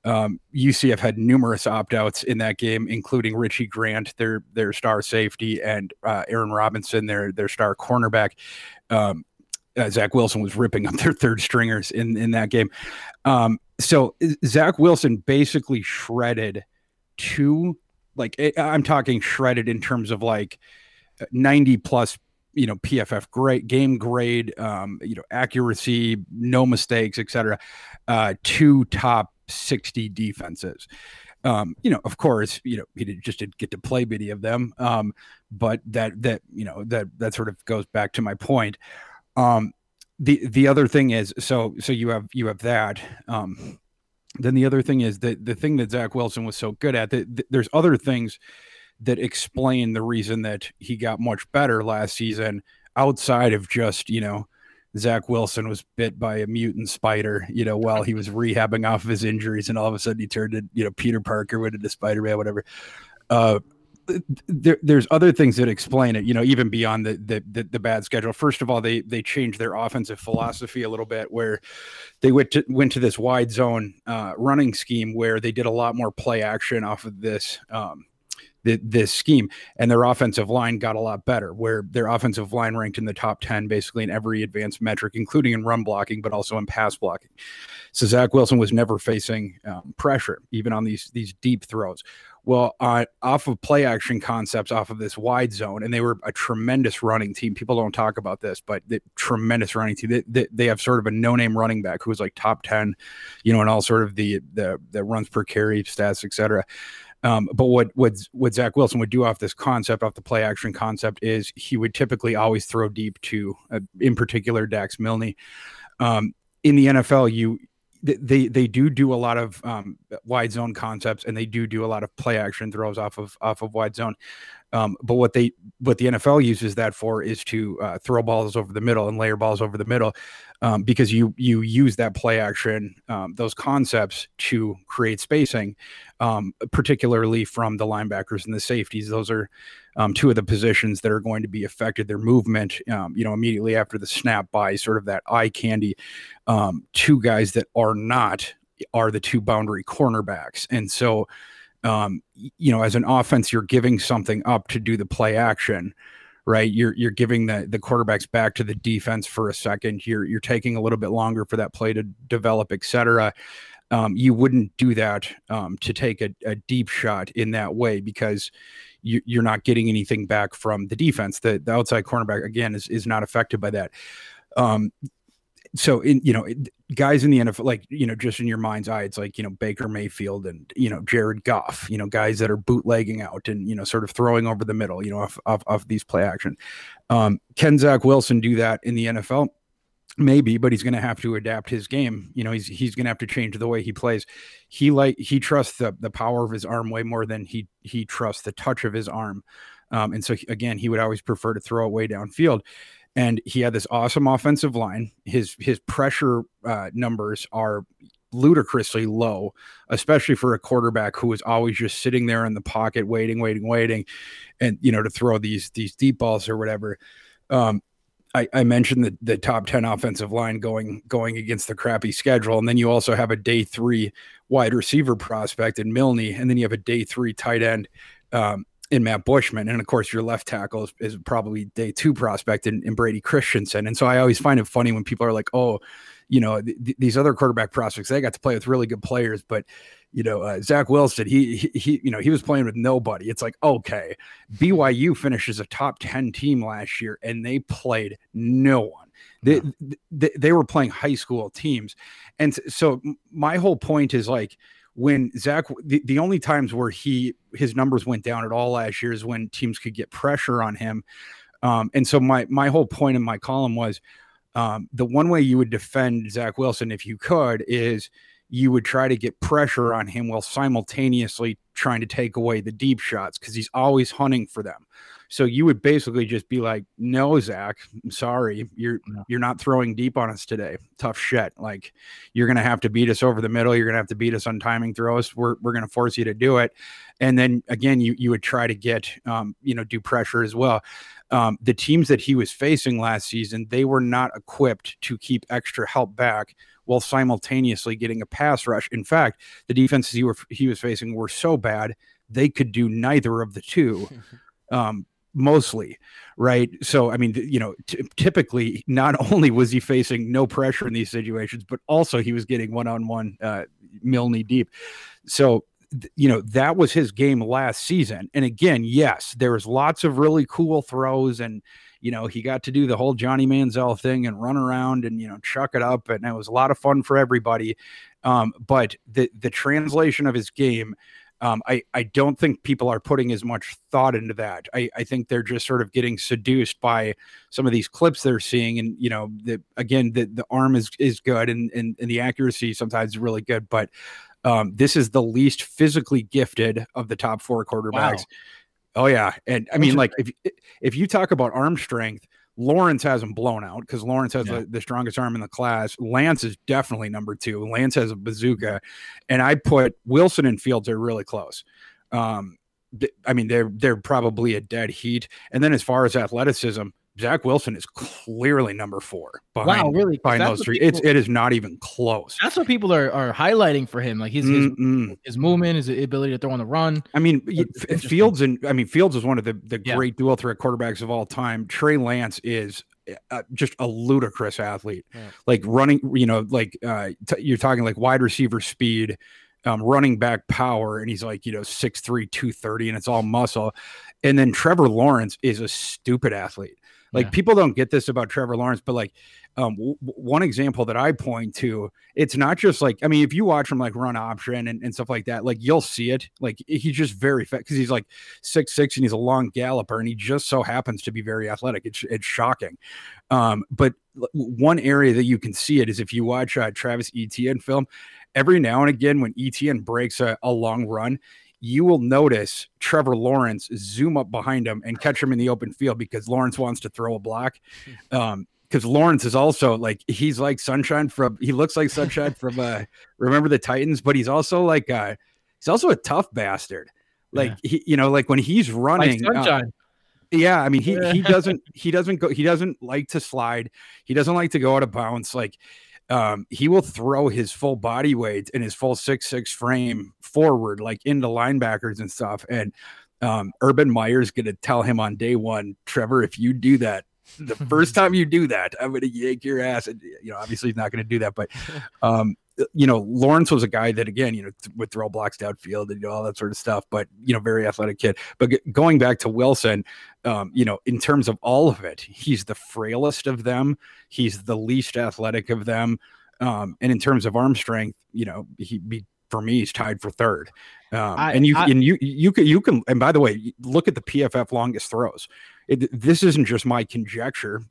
Um, UCF had numerous opt outs in that game, including Richie Grant, their their star safety, and uh, Aaron Robinson, their their star cornerback. Um, uh, Zach Wilson was ripping up their third stringers in in that game. So Zach Wilson basically shredded two, like eh, I'm talking shredded in terms of like 90 plus, you know, PFF grade, game grade, um, you know, accuracy, no mistakes, etc. Uh, two top 60 defenses. Um, you know, of course, you know, he did, just didn't get to play many of them. Um, but that that you know that that sort of goes back to my point. Um, the the other thing is so so you have you have that. Um, then the other thing is that the thing that Zach Wilson was so good at there's other things that explain the reason that he got much better last season outside of just you know Zach Wilson was bit by a mutant spider, you know, while he was rehabbing off of his injuries, and all of a sudden he turned to, you know, Peter Parker went into Spider Man, whatever. Uh, there, there's other things that explain it, you know, even beyond the, the, the the bad schedule. First of all, they they changed their offensive philosophy a little bit, where they went to went to this wide zone uh, running scheme where they did a lot more play action off of this um, the, this scheme, and their offensive line got a lot better. Where their offensive line ranked in the top ten, basically in every advanced metric, including in run blocking, but also in pass blocking. So Zach Wilson was never facing um, pressure, even on these these deep throws. Well, uh, off of play action concepts, off of this wide zone, and they were a tremendous running team. People don't talk about this, but the tremendous running team. They, they, they have sort of a no name running back who was like top ten, you know, and all sort of the the the runs per carry stats, etc. Um, but what what what Zach Wilson would do off this concept, off the play action concept, is he would typically always throw deep to, uh, in particular, Dax Milne. Um, in the NFL, you they they do do a lot of um, wide zone concepts, and they do do a lot of play action throws off of off of wide zone. Um, but what they what the NFL uses that for is to uh, throw balls over the middle and layer balls over the middle, um, because you you use that play action um, those concepts to create spacing, um, particularly from the linebackers and the safeties. Those are um, two of the positions that are going to be affected. Their movement, um, you know, immediately after the snap by sort of that eye candy. two guys that are not are the two boundary cornerbacks, and so um, you know, as an offense, you're giving something up to do the play action, right? You're you're giving the the quarterbacks back to the defense for a second. You're you're taking a little bit longer for that play to develop, et cetera. Um, you wouldn't do that um, to take a, a, deep shot in that way because you, are not getting anything back from the defense. The, the outside cornerback again is is not affected by that. Um, so in you know guys in the NFL like you know just in your mind's eye it's like you know Baker Mayfield and you know Jared Goff you know guys that are bootlegging out and you know sort of throwing over the middle you know off off, off these play action. Um, can Zach Wilson do that in the NFL maybe but he's going to have to adapt his game. You know he's he's going to have to change the way he plays. He like he trusts the the power of his arm way more than he he trusts the touch of his arm. Um, and so again he would always prefer to throw it way downfield and he had this awesome offensive line. His his pressure uh, numbers are ludicrously low, especially for a quarterback who is always just sitting there in the pocket, waiting, waiting, waiting, and you know to throw these these deep balls or whatever. Um, I, I, mentioned the, the top 10 offensive line going going against the crappy schedule. And then you also have a day three wide receiver prospect in Milne, and then you have a day three tight end um, in Matt Bushman. And of course, your left tackle is, is probably day two prospect in, in, Brady Christensen. And so I always find it funny when people are like, oh, you know, th- these other quarterback prospects, they got to play with really good players, but you know, uh, Zach Wilson, he, he, he, you know, he was playing with nobody. It's like, okay, BYU finishes a top 10 team last year and they played no one. They, they, they were playing high school teams. And so my whole point is like, when Zach, the, the only times where he his numbers went down at all last year is when teams could get pressure on him. Um, and so my my whole point in my column was um, the one way you would defend Zach Wilson if you could is you would try to get pressure on him while simultaneously trying to take away the deep shots because he's always hunting for them. So you would basically just be like, "No, Zach, I'm sorry, you're you're not throwing deep on us today. Tough shit. Like you're gonna have to beat us over the middle. You're gonna have to beat us on timing throws. We're we're gonna force you to do it." And then again, you you would try to get um, you know do pressure as well. Um, the teams that he was facing last season, they were not equipped to keep extra help back while simultaneously getting a pass rush. In fact, the defenses he, were, he was facing were so bad they could do neither of the two. (laughs) Um, mostly right? So i mean you know t- typically not (laughs) only was he facing no pressure in these situations but also he was getting one-on-one uh milne deep. So you know that was his game last season. And again yes there was lots of really cool throws and you know he got to do the whole johnny manziel thing and run around and you know chuck it up and it was a lot of fun for everybody. Um, but the the translation of his game Um, I, I don't think people are putting as much thought into that. I, I think they're just sort of getting seduced by some of these clips they're seeing. And, you know, the, again, the, the arm is, is good and, and, and the accuracy sometimes is really good. But um, this is the least physically gifted of the top four quarterbacks. Wow. Oh, yeah. And I mean, like, if, if you talk about arm strength, Lawrence has him blown out because Lawrence has yeah. the, the, strongest arm in the class. Lance is definitely number two. Lance has a bazooka, and I put Wilson and Fields are really close. Um, th- I mean, they're they're probably a dead heat. And then as far as athleticism, Zach Wilson is clearly number four. Behind, wow, really? Behind those three, people, it's it is not even close. That's what people are, are highlighting for him, like his his, his, movement, his ability to throw on the run. I mean, Fields and I mean Fields is one of the the yeah. great dual threat quarterbacks of all time. Trey Lance is uh, just a ludicrous athlete, yeah. like running. You know, like uh, t- you're talking like wide receiver speed. Um, running back power, and he's like, you know, 6'3, 230, and it's all muscle. And then Trevor Lawrence is a stupid athlete. Like yeah. people don't get this about Trevor Lawrence, but like um, w- one example that I point to, it's not just like I mean, if you watch him like run option and, and stuff like that, like you'll see it. Like he's just very fast because he's like six six and he's a long galloper and he just so happens to be very athletic. It's it's shocking. Um, but one area that you can see it is if you watch uh, Travis Etienne film. Every now and again, when Etienne breaks a, a long run, you will notice Trevor Lawrence zoom up behind him and catch him in the open field because Lawrence wants to throw a block. (laughs) Um, because Lawrence is also like he's like Sunshine from he looks like Sunshine from uh remember the Titans, but he's also like uh he's also a tough bastard. Like yeah. he you know, like when he's running like uh, yeah, I mean he he (laughs) doesn't he doesn't go he doesn't like to slide, he doesn't like to go out of bounds. Like um, he will throw his full body weight and his full six six frame forward, like into linebackers and stuff. And um, Urban Meyer's going to tell him on day one, Trevor, if you do that, the first (laughs) time you do that, I'm going to yank your ass. And you know, obviously he's not going to do that, but (laughs) um, you know, Lawrence was a guy that again, you know, would throw blocks downfield and you know all that sort of stuff. But you know, very athletic kid. But g- going back to Wilson, um, you know, in terms of all of it, he's the frailest of them. He's the least athletic of them. Um, and in terms of arm strength, you know, he be for me, he's tied for third. Um, I, and you I, and you you can you can and by the way, look at the PFF longest throws. It, this isn't just my conjecture.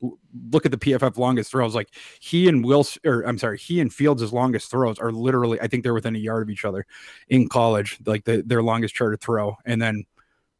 Look at the PFF longest throws. Like he and Wills, or I'm sorry, he and Fields' longest throws are literally, I think they're within a yard of each other in college. Like the, their longest charted throw, and then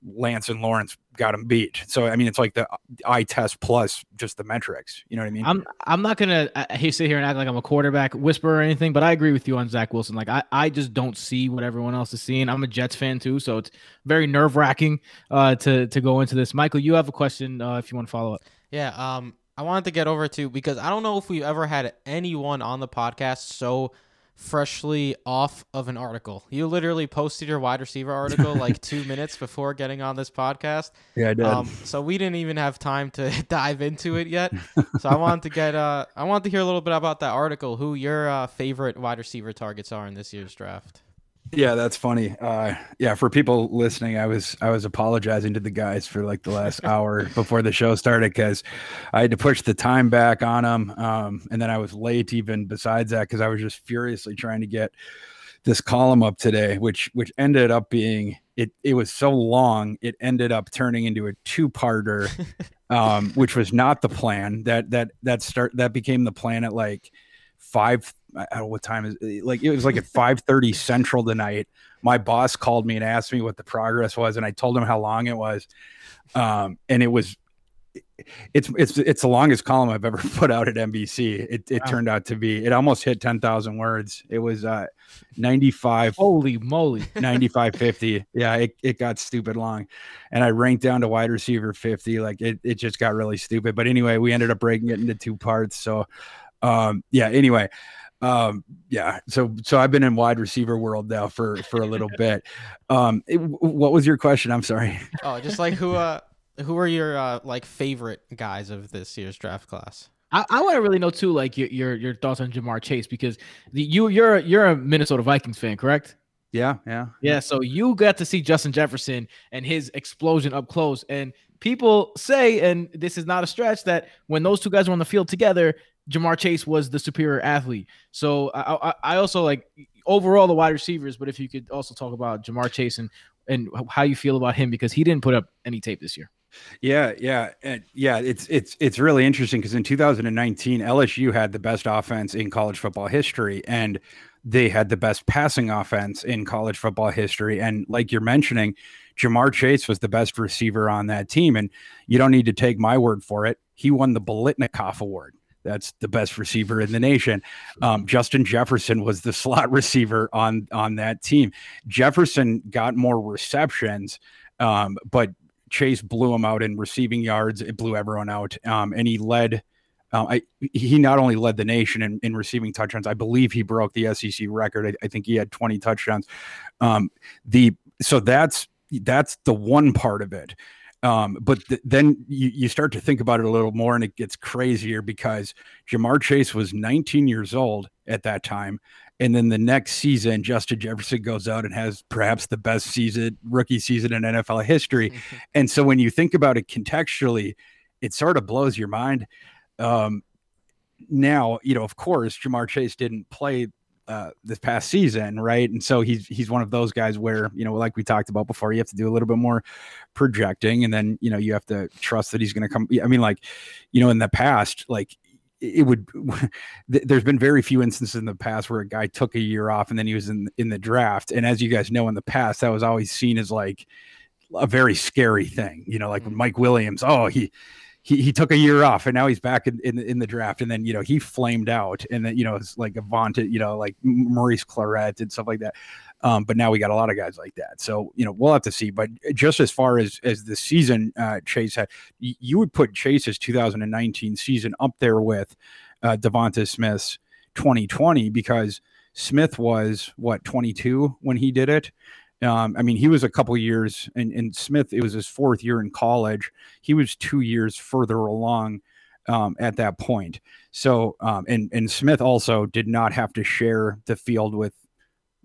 Lance and Lawrence got him beat. So I mean, it's like the eye test plus just the metrics. You know what I mean? I'm I'm not gonna I, sit here and act like I'm a quarterback whisperer or anything, but I agree with you on Zach Wilson. Like I I just don't see what everyone else is seeing. I'm a Jets fan too, so it's very nerve wracking uh, to to go into this. Michael, you have a question uh, if you want to follow up. Yeah. Um, I wanted to get over to because I don't know if we've ever had anyone on the podcast so freshly off of an article. You literally posted your wide receiver article like (laughs) two minutes before getting on this podcast. Yeah, I did. Um, so we didn't even have time to (laughs) dive into it yet. So I wanted to (laughs) get uh, I wanted to hear a little bit about that article. Who your uh, favorite wide receiver targets are in this year's draft? Yeah, that's funny. Uh, yeah, for people listening, I was I was apologizing to the guys for like the last (laughs) hour before the show started because I had to push the time back on them, um, and then I was late even besides that because I was just furiously trying to get this column up today, which which ended up being it. It was so long, it ended up turning into a two parter, um, which was not the plan. That that that start that became the plan at like five I don't know what time is it, like it was like at (laughs) 5:30 central tonight. My boss called me and asked me what the progress was and I told him how long it was. Um, and it was it's it's it's the longest column I've ever (laughs) put out at NBC. It it wow. turned out to be it almost hit 10,000 words. It was uh 95 holy moly (laughs) 9550. Yeah, it, it got stupid long. And I ranked down to wide receiver 50 like it it just got really stupid. But anyway, we ended up breaking it into two parts. So um yeah, anyway, um, yeah. So so I've been in wide receiver world now for for a little bit. Um, it, what was your question? I'm sorry. Oh, just like who uh who are your uh like favorite guys of this year's draft class? I, I want to really know too, like your, your your thoughts on Ja'Marr Chase because the, you you're you're a Minnesota Vikings fan, correct? Yeah, yeah, yeah. So you got to see Justin Jefferson and his explosion up close, and people say, and this is not a stretch, that when those two guys were on the field together, Ja'Marr Chase was the superior athlete. So I, I, I also like overall the wide receivers, but if you could also talk about Ja'Marr Chase and and how you feel about him because he didn't put up any tape this year. Yeah, yeah, and yeah. It's it's it's really interesting because in 2019, LSU had the best offense in college football history, and they had the best passing offense in college football history. And like you're mentioning, Ja'Marr Chase was the best receiver on that team, and you don't need to take my word for it. He won the Biletnikoff Award. That's the best receiver in the nation. Um, Justin Jefferson was the (laughs) slot receiver on on that team. Jefferson got more receptions, um, but Chase blew him out in receiving yards. It blew everyone out, um, and he led. Uh, I, he not only led the nation in, in receiving touchdowns, I believe he broke the SEC record. I, I think he had 20 touchdowns. Um, the so that's that's the one part of it. Um, but th- then you, you start to think about it a little more, and it gets crazier because Ja'Marr Chase was 19 years old at that time, and then the next season, Justin Jefferson goes out and has perhaps the best season, rookie season in NFL history. Mm-hmm. And so when you think about it contextually, it sort of blows your mind. Um, now, you know, of course, Ja'Marr Chase didn't play uh, this past season, right? And so he's he's one of those guys where you know, like we talked about before, you have to do a little bit more projecting, and then you know you have to trust that he's going to come. I mean, like you know, in the past, like it would (laughs) there's been very few instances in the past where a guy took a year off and then he was in in the draft and as you guys know in the past that was always seen as like a very scary thing you know like mm-hmm. Mike Williams oh he he, he took a year off and now he's back in, in, in the draft and then you know he flamed out and then you know it's like a vaunted you know like Maurice Clarett and stuff like that um, but now we got a lot of guys like that. So, you know, we'll have to see. But just as far as as the season uh, Chase had, you would put Chase's 2019 season up there with uh, DeVonta Smith's 2020 because Smith was what 22 when he did it. Um, I mean, he was a couple years, and, and Smith, it was his fourth year in college. He was two years further along um, at that point. So, um, and and Smith also did not have to share the field with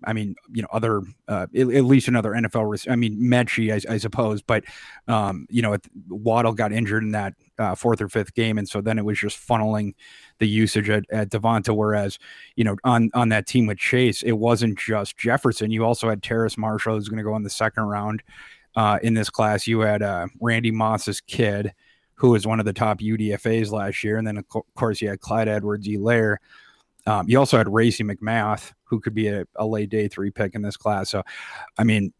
I mean, you know, other uh, at, at, least another NFL. I mean, Metchie, I, I suppose, but um, you know, Waddle got injured in that uh, fourth or fifth game, and so then it was just funneling the usage at, at DeVonta. Whereas, you know, on on that team with Chase, it wasn't just Jefferson. You also had Terrace Marshall, who's going to go in the second round uh, in this class. You had uh, Randy Moss's kid, who was one of the top UDFA's last year, and then of course you had Clyde Edwards-Helaire um, you also had Racey McMath, who could be a, a, late day three pick in this class. So, I mean,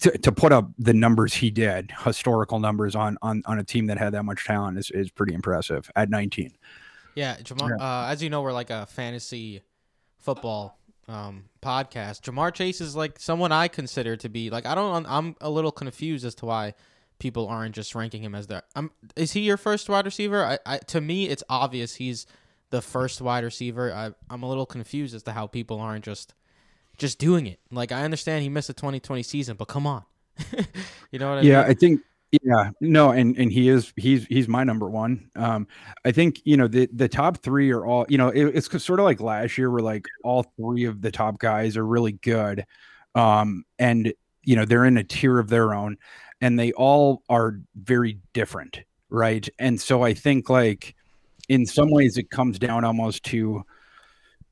to, to put up the numbers he did, historical numbers on on on a team that had that much talent is is pretty impressive at 19. Yeah, Ja'Marr, yeah. Uh, as you know, we're like a fantasy football um, podcast. Ja'Marr Chase is like someone I consider to be like I don't. I'm a little confused as to why people aren't just ranking him as their. Um, is he your first wide receiver? I, I to me, it's obvious he's the first wide receiver. I, I'm a little confused as to how people aren't just just doing it. Like I understand he missed the 2020 season, but come on, (laughs) you know what I yeah, mean? Yeah, I think yeah, no, and and he is he's he's my number one. Um, I think you know the the top three are all you know it, it's sort of like last year where like all three of the top guys are really good, um, and you know they're in a tier of their own, and they all are very different, right? And so I think like in some ways it comes down almost to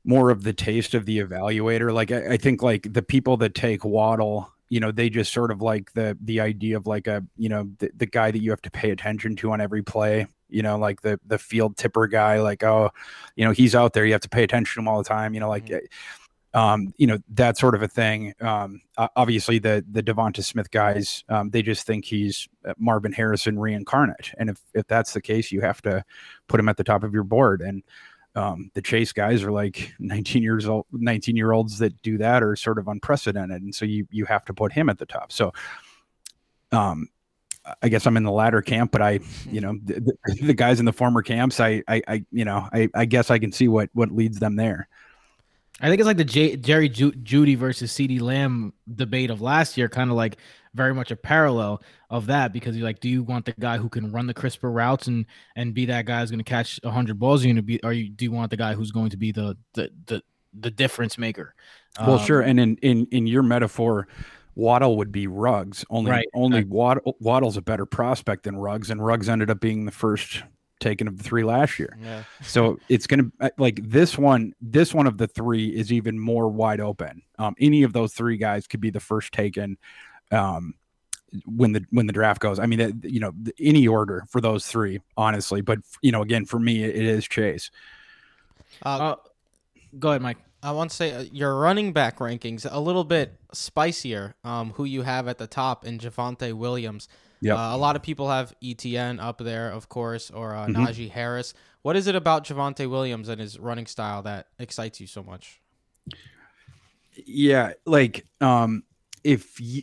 more of the taste of the evaluator. Like I, I, think like the people that take Waddle, you know, they just sort of like the the idea of like a you know the, the guy that you have to pay attention to on every play. You know, like the the field tipper guy. Like oh, you know, he's out there. You have to pay attention to him all the time. You know, like. Mm-hmm. Um, you know that sort of a thing. Um, obviously, the the DeVonta Smith guys, um, they just think he's uh, Marvin Harrison reincarnate, and if if that's the case, you have to put him at the top of your board. And um, the Chase guys are like 19 years old, 19 year olds that do that are sort of unprecedented, and so you you have to put him at the top. So, um, I guess I'm in the latter camp, but I, you know, the, the (laughs) guys in the former camps, I, I, I you know, I, I guess I can see what what leads them there. I think it's like the J- Jerry Ju- Jeudy versus CeeDee Lamb debate of last year, kind of like very much a parallel of that because you're like, do you want the guy who can run the crisper routes and and be that guy who's going to catch hundred balls? You're you going to be, or you do you want the guy who's going to be the the the, the difference maker? Well, um, sure. And in in in your metaphor, Waddle would be Ruggs. Only right. only Waddle, Waddle's a better prospect than Ruggs, and Ruggs ended up being the first taken of the three last year. Yeah. So it's going to like this one, this one of the three is even more wide open. Um, any of those three guys could be the first taken. Um, when the when the draft goes, I mean, it, you know, any order for those three, honestly. But you know, again, for me, it is Chase. Uh, Uh, go ahead, Mike. I want to say uh, your running back rankings a little bit spicier. Um, who you have at the top in Javonte Williams. Yep. Uh, a lot of people have Etienne up there, of course, or uh, Mhm. Najee Harris. What is it about Javonte Williams and his running style that excites you so much? Yeah, like um if you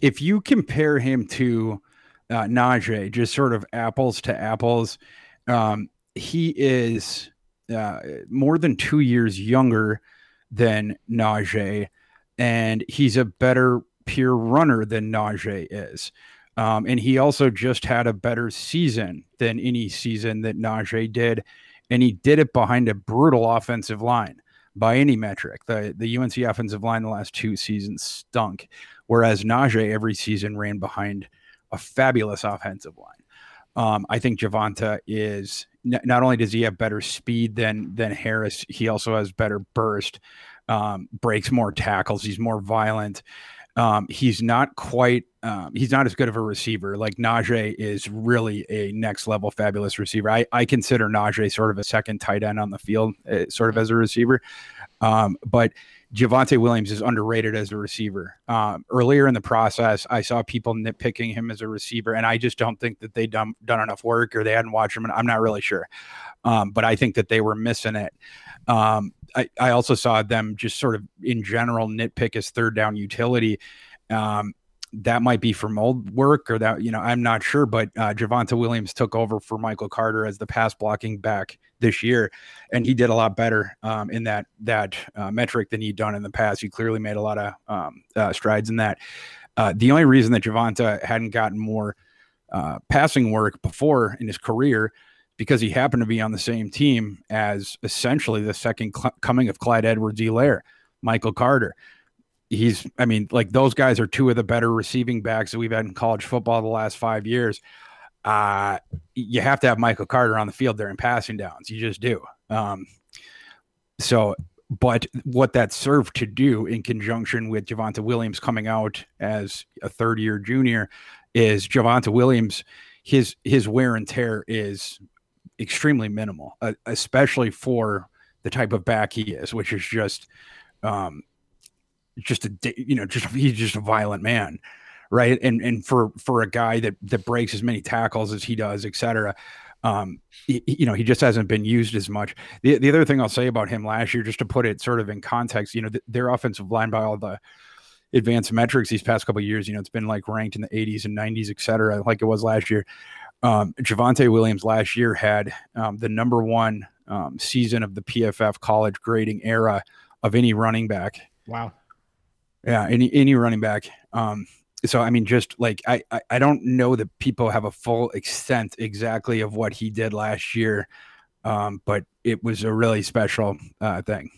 if you compare him to uh, Najee, just sort of apples to apples, um, he is uh, more than two years younger than Najee, and he's a better pure runner than Najee is. Um, and he also just had a better season than any season that Najee did, and he did it behind a brutal offensive line by any metric. The the UNC offensive line the last two seasons stunk, whereas Najee every season ran behind a fabulous offensive line. Um, I think Javonte is not only does he have better speed than than Harris, he also has better burst, um, breaks more tackles, he's more violent. Um, he's not quite um, he's not as good of a receiver. Like Najee is really a next level fabulous receiver. I, I consider Najee sort of a second tight end on the field, uh, sort of as a receiver. Um, but Javonte Williams is underrated as a receiver. Um, earlier in the process, I saw people nitpicking him as a receiver, and I just don't think that they done done enough work or they hadn't watched him. And I'm not really sure, um, but I think that they were missing it. Um, I, I also saw them just sort of in general nitpick his third down utility. Um, that might be from old work or that, you know, I'm not sure, but uh, Javonte Williams took over for Michael Carter as the pass blocking back this year, and he did a lot better um, in that that uh, metric than he'd done in the past. He clearly made a lot of um, uh, strides in that. Uh, the only reason that Javonte hadn't gotten more uh, passing work before in his career because he happened to be on the same team as essentially the second cl- coming of Clyde Edwards-Helaire, Michael Carter. He's, I mean, like those guys are two of the better receiving backs that we've had in college football the last five years. Uh, you have to have Michael Carter on the field there in passing downs. You just do. Um, so, but what that served to do in conjunction with Javonte Williams coming out as a third year junior is Javonte Williams, his his wear and tear is extremely minimal, uh, especially for the type of back he is, which is just, um, just a you know, just he's just a violent man, right? And and for for a guy that that breaks as many tackles as he does, et cetera, um, he, you know, he just hasn't been used as much. The the other thing I'll say about him last year, just to put it sort of in context, you know, th- their offensive line by all the advanced metrics these past couple years, you know, it's been like ranked in the 80s and 90s, et cetera, like it was last year. Um, Javonte Williams last year had um, the number one um, season of the PFF college grading era of any running back. Wow. Yeah, any any running back. Um, so I mean, just like I, I I don't know that people have a full extent exactly of what he did last year, um, but it was a really special uh, thing.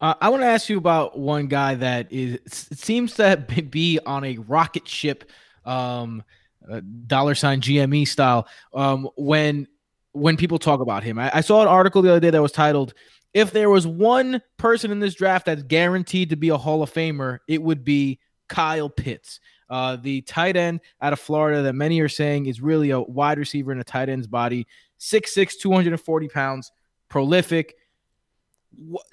Uh, I want to ask you about one guy that is seems to be on a rocket ship, um, uh, dollar sign GME style. Um, when when people talk about him, I, I saw an article the other day that was titled "If there was one person in this draft that's guaranteed to be a Hall of Famer, it would be Kyle Pitts." Uh, the tight end out of Florida that many are saying is really a wide receiver in a tight end's body, 6'6, 240 pounds, prolific.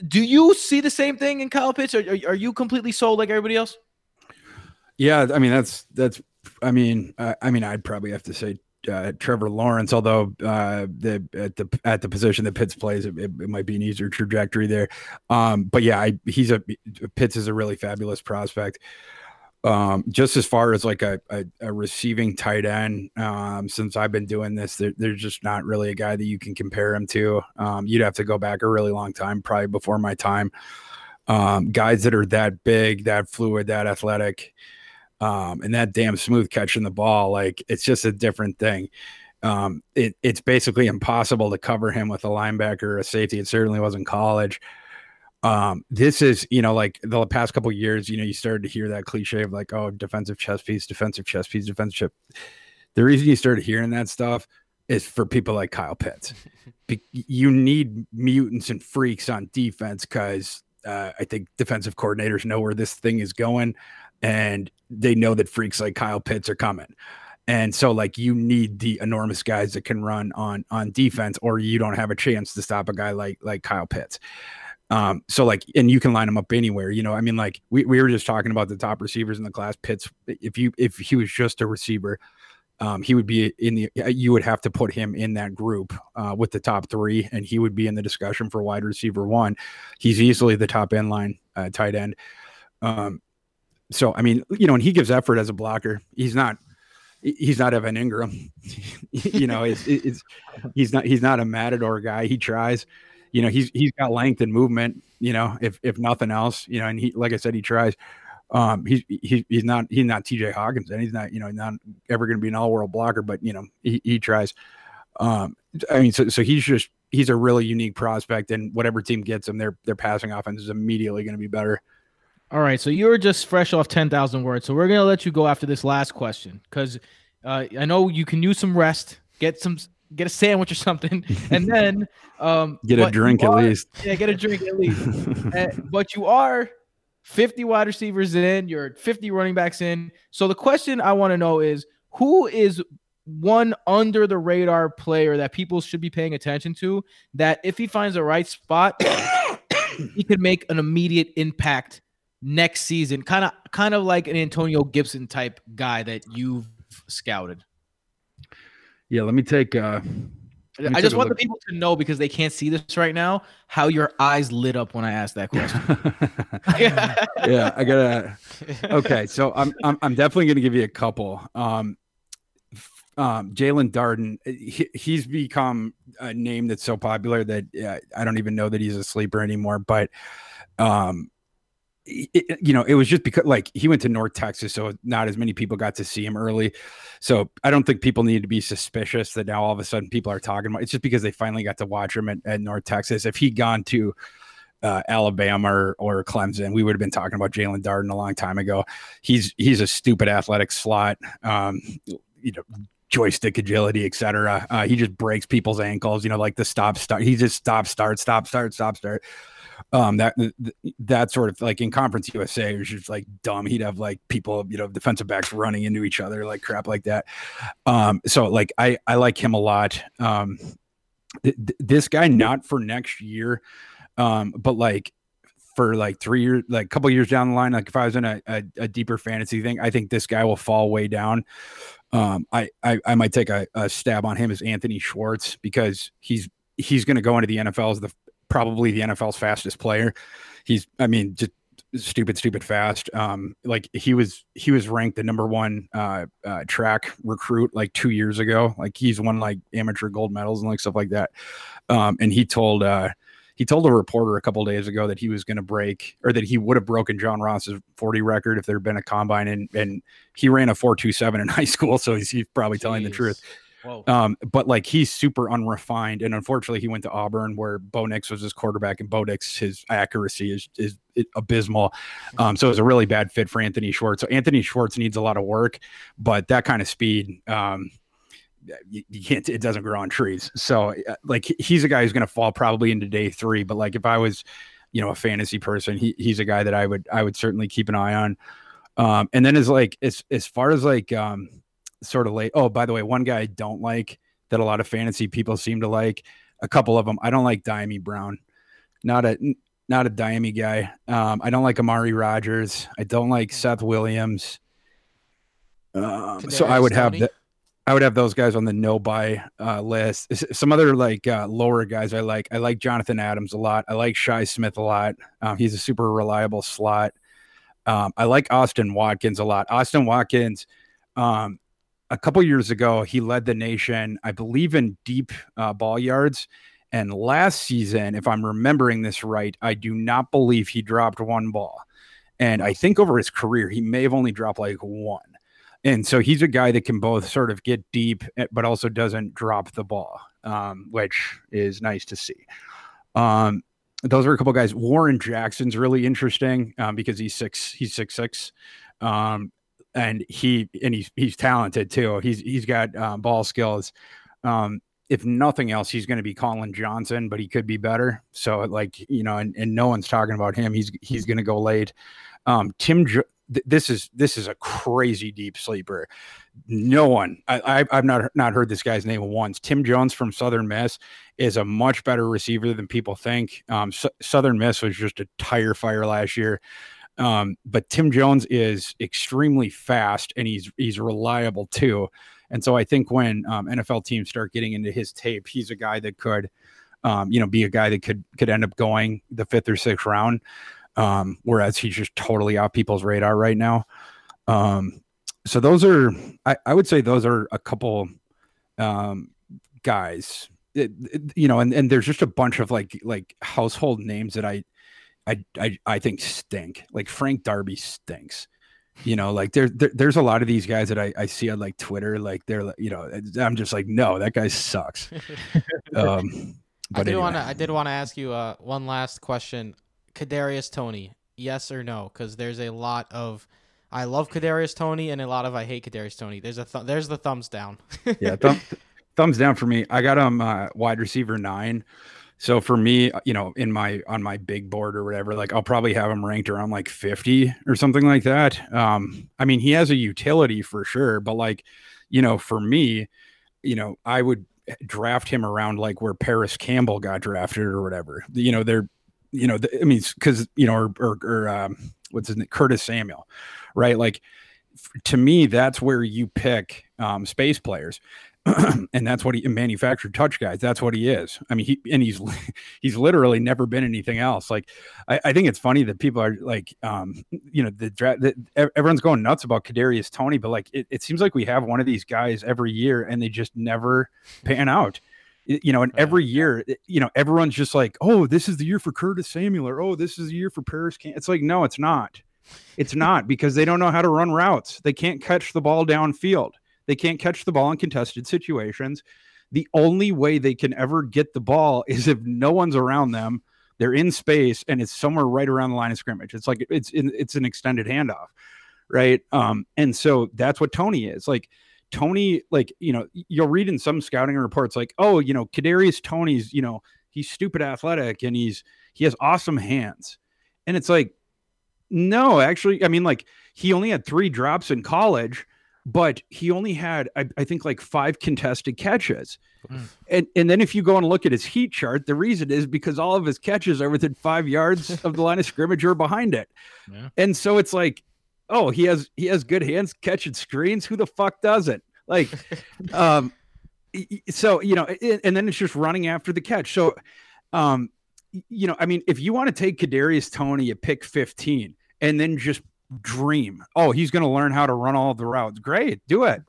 Do you see the same thing in Kyle Pitts? Are, are you completely sold like everybody else? Yeah, I mean that's that's. I mean, I mean, I'd probably have to say uh, Trevor Lawrence, although uh, the at the at the position that Pitts plays, it, it, it might be an easier trajectory there. Um, but yeah, I, he's a Pitts is a really fabulous prospect. Um, just as far as like a, a, a receiving tight end, um, since I've been doing this, there, there's just not really a guy that you can compare him to. Um, you'd have to go back a really long time, probably before my time. Um, guys that are that big, that fluid, that athletic, um, and that damn smooth catching the ball, like it's just a different thing. Um, it, it's basically impossible to cover him with a linebacker or a safety. It certainly was in college. Um, this is, you know, like the past couple years, you know, you started to hear that cliche of like, oh, defensive chess piece, defensive chess piece, defensive chip. The reason you started hearing that stuff is for people like Kyle Pitts. (laughs) Be- you need mutants and freaks on defense because uh, I think defensive coordinators know where this thing is going, and they know that freaks like Kyle Pitts are coming. And so, like, you need the enormous guys that can run on on defense, or you don't have a chance to stop a guy like like Kyle Pitts. Um, so like, and you can line them up anywhere. You know, I mean, like we, we were just talking about the top receivers in the class. Pitts, if you if he was just a receiver, um, he would be in the. You would have to put him in that group uh, with the top three, and he would be in the discussion for wide receiver one. He's easily the top end line uh, tight end. Um, so I mean, you know, and he gives effort as a blocker. He's not. He's not Evan Engram. (laughs) you know, it's, it's he's not he's not a matador guy. He tries you know, he's he's got length and movement, you know, if if nothing else, you know, and he like I said, he tries. Um, he's he, he's not he's not TJ Hawkins, and he's not you know not ever going to be an all world blocker, but you know he, he tries. Um, I mean, so so he's just he's a really unique prospect, and whatever team gets him, their their passing offense is immediately going to be better. All right, so you're just fresh off ten thousand words, so we're gonna let you go after this last question because uh, I know you can use some rest, get some get a sandwich or something, (laughs) and then um, get a drink are, at least. Yeah, get a drink at least. (laughs) and, but you are 50 wide receivers in, you're 50 running backs in. So the question I want to know is who is one under the radar player that people should be paying attention to that if he finds the right spot, (coughs) he could make an immediate impact next season. Kind of kind of like an Antonio Gibson type guy that you've scouted. Yeah, let me take. Uh, let me I just want look. the people to know because they can't see this right now how your eyes lit up when I asked that question. (laughs) yeah, I gotta. Okay, so I'm I'm, I'm definitely gonna give you a couple. Um, um, Jaelon Darden, he, he's become a name that's so popular that uh, I don't even know that he's a sleeper anymore. But um, it, you know, it was just because like he went to North Texas, so not as many people got to see him early. So I don't think people need to be suspicious that now all of a sudden people are talking about. It's just because they finally got to watch him at, at North Texas. If he'd gone to uh, Alabama or, or, Clemson, we would have been talking about Jaelon Darden a long time ago. He's he's a stupid athletic slot. Um, you know, joystick agility, etc. Uh, he just breaks people's ankles. You know, like the stop start. He just stop start, stop start, stop start um that that sort of like in conference usa it was just like dumb. He'd have like people you know defensive backs running into each other like crap like that. Um so like i i like him a lot. Um th- th- this guy not for next year um but like for like three years like a couple years down the line like if i was in a, a, a, deeper fantasy thing i think this guy will fall way down. Um i i, I might take a, a stab on him as anthony schwartz because he's he's going to go into the NFL as the probably the NFL's fastest player. He's, I mean, just stupid, stupid fast. Um, like he was, he was ranked the number one uh, uh, track recruit like two years ago. Like he's won like amateur gold medals and like stuff like that. Um, and he told, uh, he told a reporter a couple days ago that he was going to break or that he would have broken John Ross's 40 record if there had been a combine and, and he ran a 427 in (laughs) high school. So he's, he's probably telling the truth. Um, but like he's super unrefined, and unfortunately, he went to Auburn where Bo Nix was his quarterback, and Bo Nix his accuracy is is, abysmal. Um, so it's a really bad fit for Anthony Schwartz. So Anthony Schwartz needs a lot of work, but that kind of speed. Um, you, you, can't it doesn't grow on trees so uh, like he's a guy who's going to fall probably into day three but like if i was you know a fantasy person he, he's a guy that i would i would certainly keep an eye on um and then as like as as far as like um sort of late. Oh, by the way, one guy I don't like that a lot of fantasy people seem to like. A couple of them. I don't like Dyami Brown. Not a not a Dyami guy. Um, I don't like Amari Rogers. I don't like Seth Williams. Um, so I would have the, I would have those guys on the no buy uh, list. Some other like uh, lower guys I like. I like Jonathan Adams a lot. I like Shi Smith a lot. Um, he's a super reliable slot. Um, I like Austin Watkins a lot. Austin Watkins, um, a couple years ago, he led the nation, I believe, in deep uh, ball yards. And last season, if I'm remembering this right, I do not believe he dropped one ball. And I think over his career, he may have only dropped like one. And so he's a guy that can both sort of get deep, eh, but also doesn't drop the ball, um, which is nice to see. Um, those are a couple guys. Warren Jackson's really interesting um, because he's six. He's six six. Um, and he and he's he's talented too. He's he's got um, ball skills. Um, if nothing else, he's going to be Collin Johnson, but he could be better. So like you know, and, and no one's talking about him. He's he's going to go late. Um, Tim, th- this is this is a crazy deep sleeper. No one, I, I have not not heard this guy's name once. Tim Jones from Southern Miss is a much better receiver than people think. Um, S- Southern Miss was just a tire fire last year. Um, but Tim Jones is extremely fast and he's he's reliable too. And so I think when um, NFL teams start getting into his tape, he's a guy that could, um, you know, be a guy that could could end up going the fifth or sixth round. Um, whereas he's just totally off people's radar right now. Um, so those are, I, I would say, those are a couple um, guys. It, it, you know, and, and there's just a bunch of like like household names that I, I I I think stink. Like Frank Darby stinks. You know like there, there, there's a lot of these guys that I, I see on like twitter like they're you know i'm just like no that guy sucks. (laughs) Um but i did anyway. want to i did want to ask you uh one last question. Kadarius Toney, yes or no? Because there's a lot of i love Kadarius Toney and a lot of i hate Kadarius Toney. there's a th- there's the thumbs down. Yeah thumb, (laughs) thumbs down for me. I got him uh, wide receiver nine so for me, uh, you know, in my on my big board or whatever, like I'll probably have him ranked around like 50 or something like that. Um, I mean, he has a utility for sure, but like, you know, for me, you know, I would draft him around like where Parris Campbell got drafted or whatever. You know, they're, you know, the, I mean, because you know, or or, or um, what's his name, Curtis Samuel, right? Like, to me, that's where you pick um, space players. (clears throat) and that's what he manufactured touch guys. That's what he is. I mean, he and he's (laughs) he's literally never been anything else. Like, I, I think it's funny that people are like, um, you know, the draft. Everyone's going nuts about Kadarius Toney, but like, it, it seems like we have one of these guys every year, and they just never pan out. You know, and every year, you know, everyone's just like, "Oh, this is the year for Curtis Samuel," or "Oh, this is the year for Parris." Can-. It's like, no, it's not. It's not because they don't know how to run routes. They can't catch the ball downfield they can't catch the ball in contested situations. The only way they can ever get the ball (laughs) is if no one's around them. They're in space and it's somewhere right around the line of scrimmage. It's like it's in, it's an extended handoff, right? Um, and so that's what Toney is like. Toney, like you know, you'll read in some scouting reports like, oh, you know, Kadarius Toney's, you know, he's stupid athletic and he's he has awesome hands, and it's like, no, actually, I mean, like he only had three drops in college but he only had I, I, think like five contested catches. Mm. And and then if you go and look at his heat chart, the reason is because all of his catches are within five yards (laughs) of the line of scrimmage or behind it. Yeah. And so it's like, oh, he has he has good hands catching screens. Who the fuck doesn't? Like (laughs) um so you know, and then it's just running after the catch. So um you know, I mean, if you want to take Kadarius Toney at pick 15 and then just dream. Oh, he's going to learn how to run all the routes. Great, do it.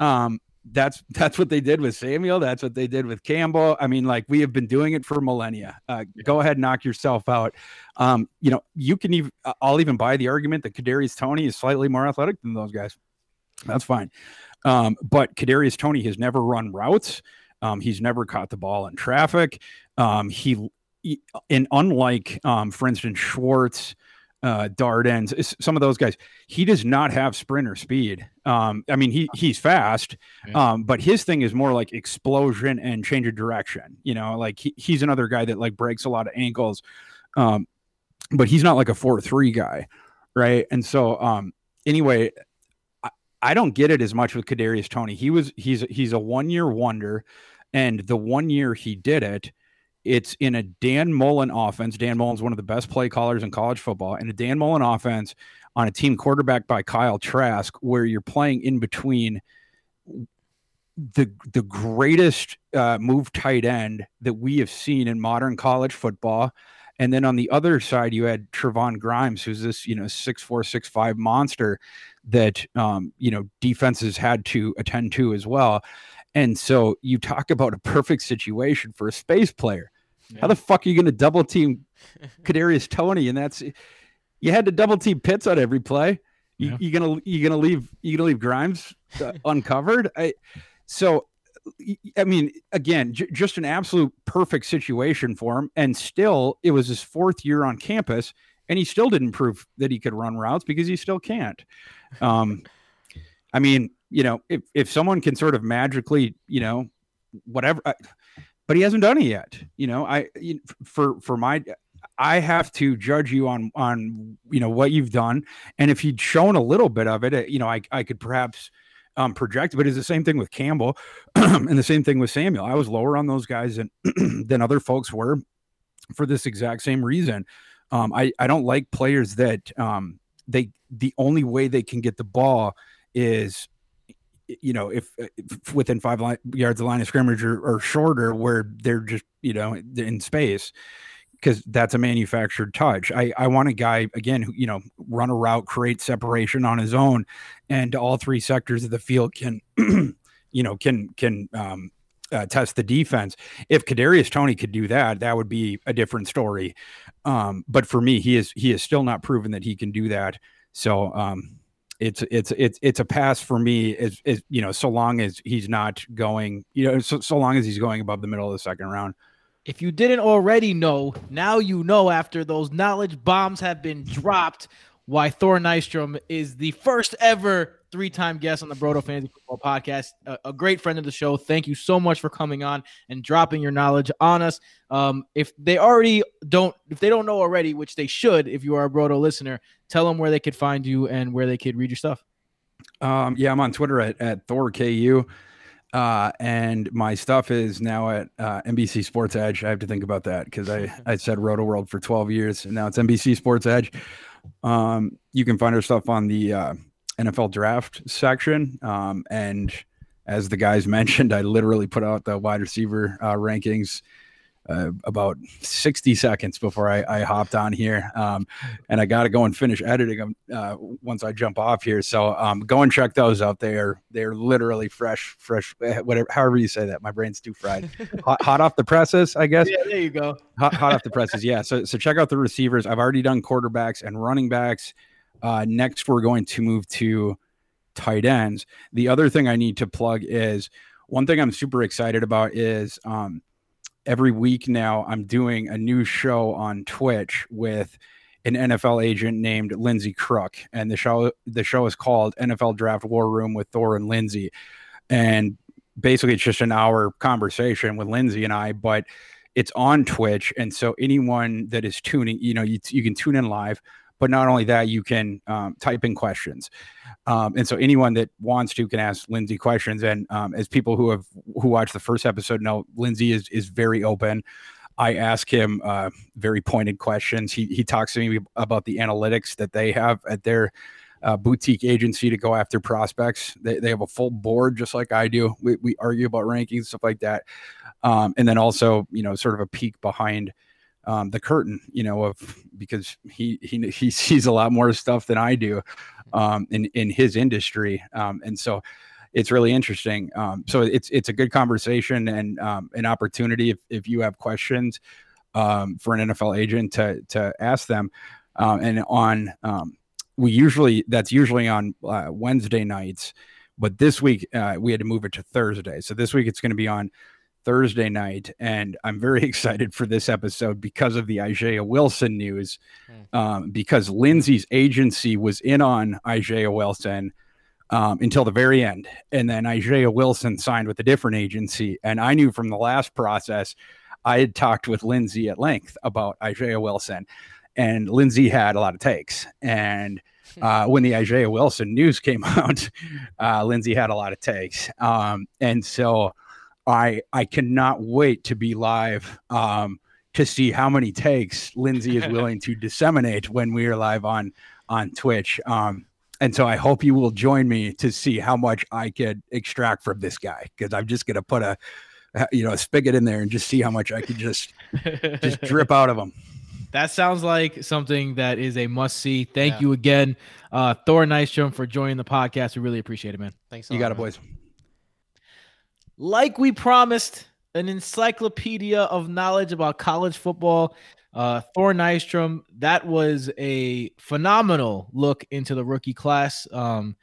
Um, that's (laughs) that's what they did with Samuel. That's what they did with Campbell. I mean, like we have been doing it for millennia. Uh. Go ahead, knock yourself out. Um, you know, you can even. I'll even buy the argument that Kadarius Toney is slightly more athletic than those guys. That's fine. Um, but Kadarius Toney has never run routes. Um, he's never caught the ball in traffic. Um, he, he, and unlike, um, for instance, Schwartz uh, Darden, some of those guys. He does not have sprinter speed. Um, I mean, he he's fast, um, but his thing is more like explosion and change of direction. You know, like he, he's another guy that like breaks a lot of ankles, um, but he's not like a four three guy, right? And so, um, anyway, I, I don't get it as much with Kadarius Toney. He was he's he's a one year wonder, and the one year he did it it's in a Dan Mullen offense. Dan Mullen's one of the best play callers in college football, and a Dan Mullen offense on a team quarterbacked by Kyle Trask, where you're playing in between the the greatest uh, move tight end that we have seen in modern college football. And then on the other side, you had Trevon Grimes, who's this, you know, six four, six five monster that um, you know, defenses had to attend to as well. And so you talk about a perfect situation for a space player. Yeah. How the fuck are you going to double team Kadarius Toney? And that's you had to double team Pitts on every play. You, yeah. you gonna you gonna leave you gonna leave Grimes uh, (laughs) uncovered? I so I mean, again, j- just an absolute perfect situation for him. And still, it was his fourth year on campus, and he still didn't prove that he could run routes because he still can't. Um, I mean, you know, if if someone can sort of magically, you know, whatever. I, but he hasn't done it yet. You know, I for for my I have to judge you on on you know what you've done, and if he'd shown a little bit of it, you know, I I could perhaps um, project. But it's the same thing with Campbell, (clears throat) and the same thing with Samuel. I was lower on those guys than (clears throat) than other folks were for this exact same reason. Um, I I don't like players that um, they the only way they can get the ball is you know, if, if within five line, yards of line of scrimmage or, or, shorter, where they're just you know in space, because that's a manufactured touch. I I want a guy again who you know run a route, create separation on his own, and all three sectors of the field can (clears throat) you know can can um, uh, test the defense. If Kadarius Toney could do that, that would be a different story. Um, but for me, he is he is still not proven that he can do that. So um, it's it's it's it's a pass for me is you know so long as he's not going you know so, so long as he's going above the middle of the second round. If you didn't already know now you know after those knowledge bombs have been dropped why thor nystrom is the first ever three-time guest on the broto fantasy football podcast a, a, great friend of the show thank you so much for coming on and dropping your knowledge on us um, if they already don't if they don't know already which they should if you are a broto listener tell them where they could find you and where they could read your stuff. Um, yeah, I'm on Twitter at, at Thor KU. Uh, and my stuff is now at uh, NBC Sports Edge. I have to think about that because I, (laughs) I said Rotoworld for 12 years and now it's NBC Sports Edge. Um, you can find our stuff on the uh, NFL draft section. Um, and as the guys (laughs) mentioned, I literally put out the wide receiver uh, rankings uh, about 60 seconds before I, I hopped on here. Um, and I got to go and finish editing them uh, once I jump off here. So um, go and check those out. They are they're literally fresh, fresh, eh, whatever, however you say that. My brain's too fried. (laughs) hot, hot, off the presses, I guess. Yeah, there you go. Hot, hot off the presses. Yeah. So so check out the receivers. I've already done quarterbacks and running backs. Uh, next, we're going to move to tight ends. The other thing I need to plug is one thing I'm super excited about is um, every week now I'm doing a new show on Twitch with an NFL agent named Lindsey Crook, and the show the show is called NFL Draft War Room with Thor and Lindsey, and basically it's just an hour conversation with Lindsey and I, but it's on Twitch, and so anyone that is tuning, you know, you, you can tune in live. But not only that, you can um, type in questions, um, and so anyone that wants to can ask Lindsay questions. And um, as people who have who watched the first episode know, Lindsay is is very open. I ask him uh, very pointed questions. He he talks to me about the analytics that they have at their uh, boutique agency to go after prospects. They, they have a full board just like I do. We, we argue about rankings, stuff like that. Um, and then also, you know, sort of a peek behind um, the curtain, you know, of because he he (laughs) he sees a lot more stuff than I do um, in in his industry, um, and so it's really interesting. Um, so it's it's a good conversation and um, an opportunity if if you have questions um, for an NFL agent to to ask them, um, and on um, we usually that's usually on uh, Wednesday nights, but this week uh, we had to move it to Thursday. So this week it's going to be on Thursday night, and I'm very (laughs) excited for this episode because of the Isaiah Wilson news. Hmm. Um, because Lindsey's agency was in on Isaiah Wilson um, until the very end, and then Isaiah Wilson signed with a different agency. And I knew from the last process, I had talked with Lindsey at length about Isaiah Wilson, and Lindsey had a lot of takes. And hmm. uh, when the Isaiah Wilson news came (laughs) out, uh, Lindsey had a lot of takes. Um, and so I I cannot wait to be live um, to see how many takes Lindsey is (laughs) willing to disseminate when we are live on on Twitch. Um, and so I hope you will join me to see how much I could extract from this guy because I'm just gonna put a you know a spigot in there and just see how much I could just just drip out of him. That sounds like something that is a must see. Thank yeah. you again, uh, Thor Nystrom, for joining the podcast. We really appreciate it, man. Thanks. You got it, boys like we promised, an encyclopedia of knowledge about college football. Uh, Thor Nystrom, that was a phenomenal look into the rookie class. Um,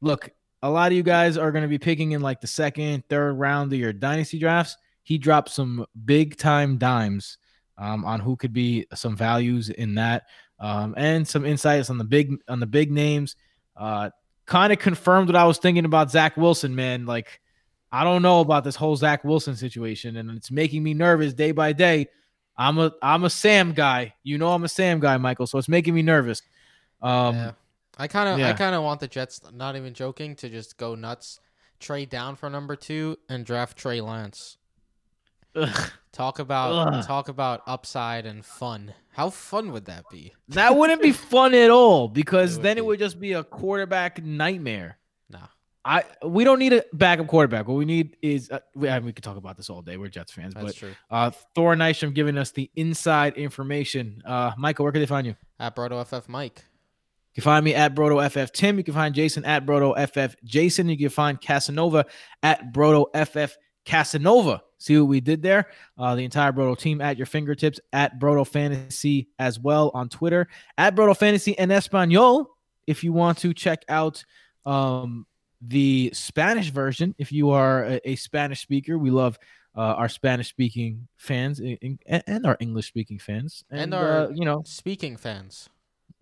look, a lot of you guys are going to be picking in like the second, third round of your dynasty drafts. He dropped some big time dimes um, on who could be some values in that, um, and some insights on the big on the big names. Uh, kind of confirmed what I was thinking about Zach Wilson, man. Like I don't know about this whole Zach Wilson situation, and it's making me nervous day by day. I'm a I'm a Sam guy. You know I'm a Sam guy, Michael. So it's making me nervous. Um, yeah. I kind of I kind of want the Jets, not even joking, to just go nuts, trade down for number two, and draft Trey Lance. ugh. Talk about Ugh. talk about upside and fun. How fun would that be? that wouldn't be fun at all because It then it would just be a quarterback nightmare. Nah. I we don't need a backup quarterback. What we need is uh, we, I mean, we could talk about this all day. We're Jets fans, That's but true. uh, Thor Nystrom giving us the inside information. Uh, Michael, where can they find you? At Brodo FF Mike. You can find me at Brodo FF Tim. You can find Jason at Brodo FF Jason. You can find Casanova at Brodo FF Casanova. See what we did there? Uh, the entire Brodo team at your fingertips at Brodo Fantasy as well on Twitter at Brodo Fantasy and Espanol. If you want to check out um, the Spanish version, if you are a, a Spanish speaker, we love uh, our Spanish speaking fans and, and our English speaking fans, And uh, our- you know Speaking fans.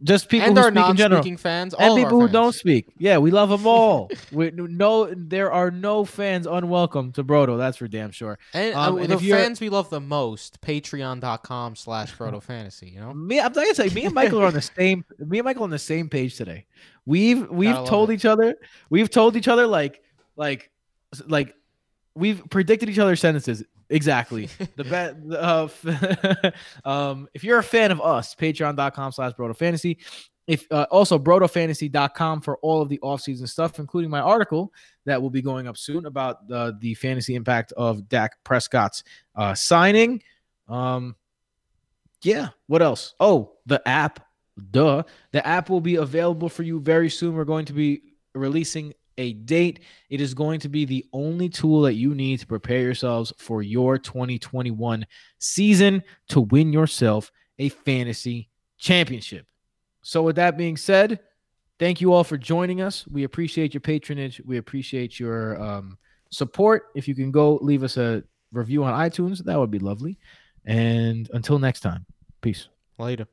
Just people and who our speak in general fans. and all of our people who don't speak. Yeah, we love them all. (laughs) we no, there are no fans unwelcome to Brodo. That's for damn sure. And, Um, uh, and the fans we love the most, patreon.com slash Brodo Fantasy, you know? Me, I'm gonna say (laughs) me and Michael are on the same. Me and Michael on the same page today. We've we've told it. each other. We've told each other like like like we've predicted each other's sentences exactly. the bet. Uh, (laughs) um, if you're a fan of us, patreon.com slash broto fantasy. If uh, also brotofantasy.com for all of the offseason stuff, including my article that will be going up soon about the the fantasy impact of Dak Prescott's uh, signing. Um, yeah. What else? Oh, the app. Duh. The app will be available for you very soon. We're going to be releasing a date. It is going to be the only tool that you need to prepare yourselves for your 2021 season to win yourself a fantasy championship. So, with that being said, thank you all for joining us. We appreciate your patronage. We appreciate your um, support. If you can go leave us a review on iTunes, that would be lovely. And until next time, peace. Later.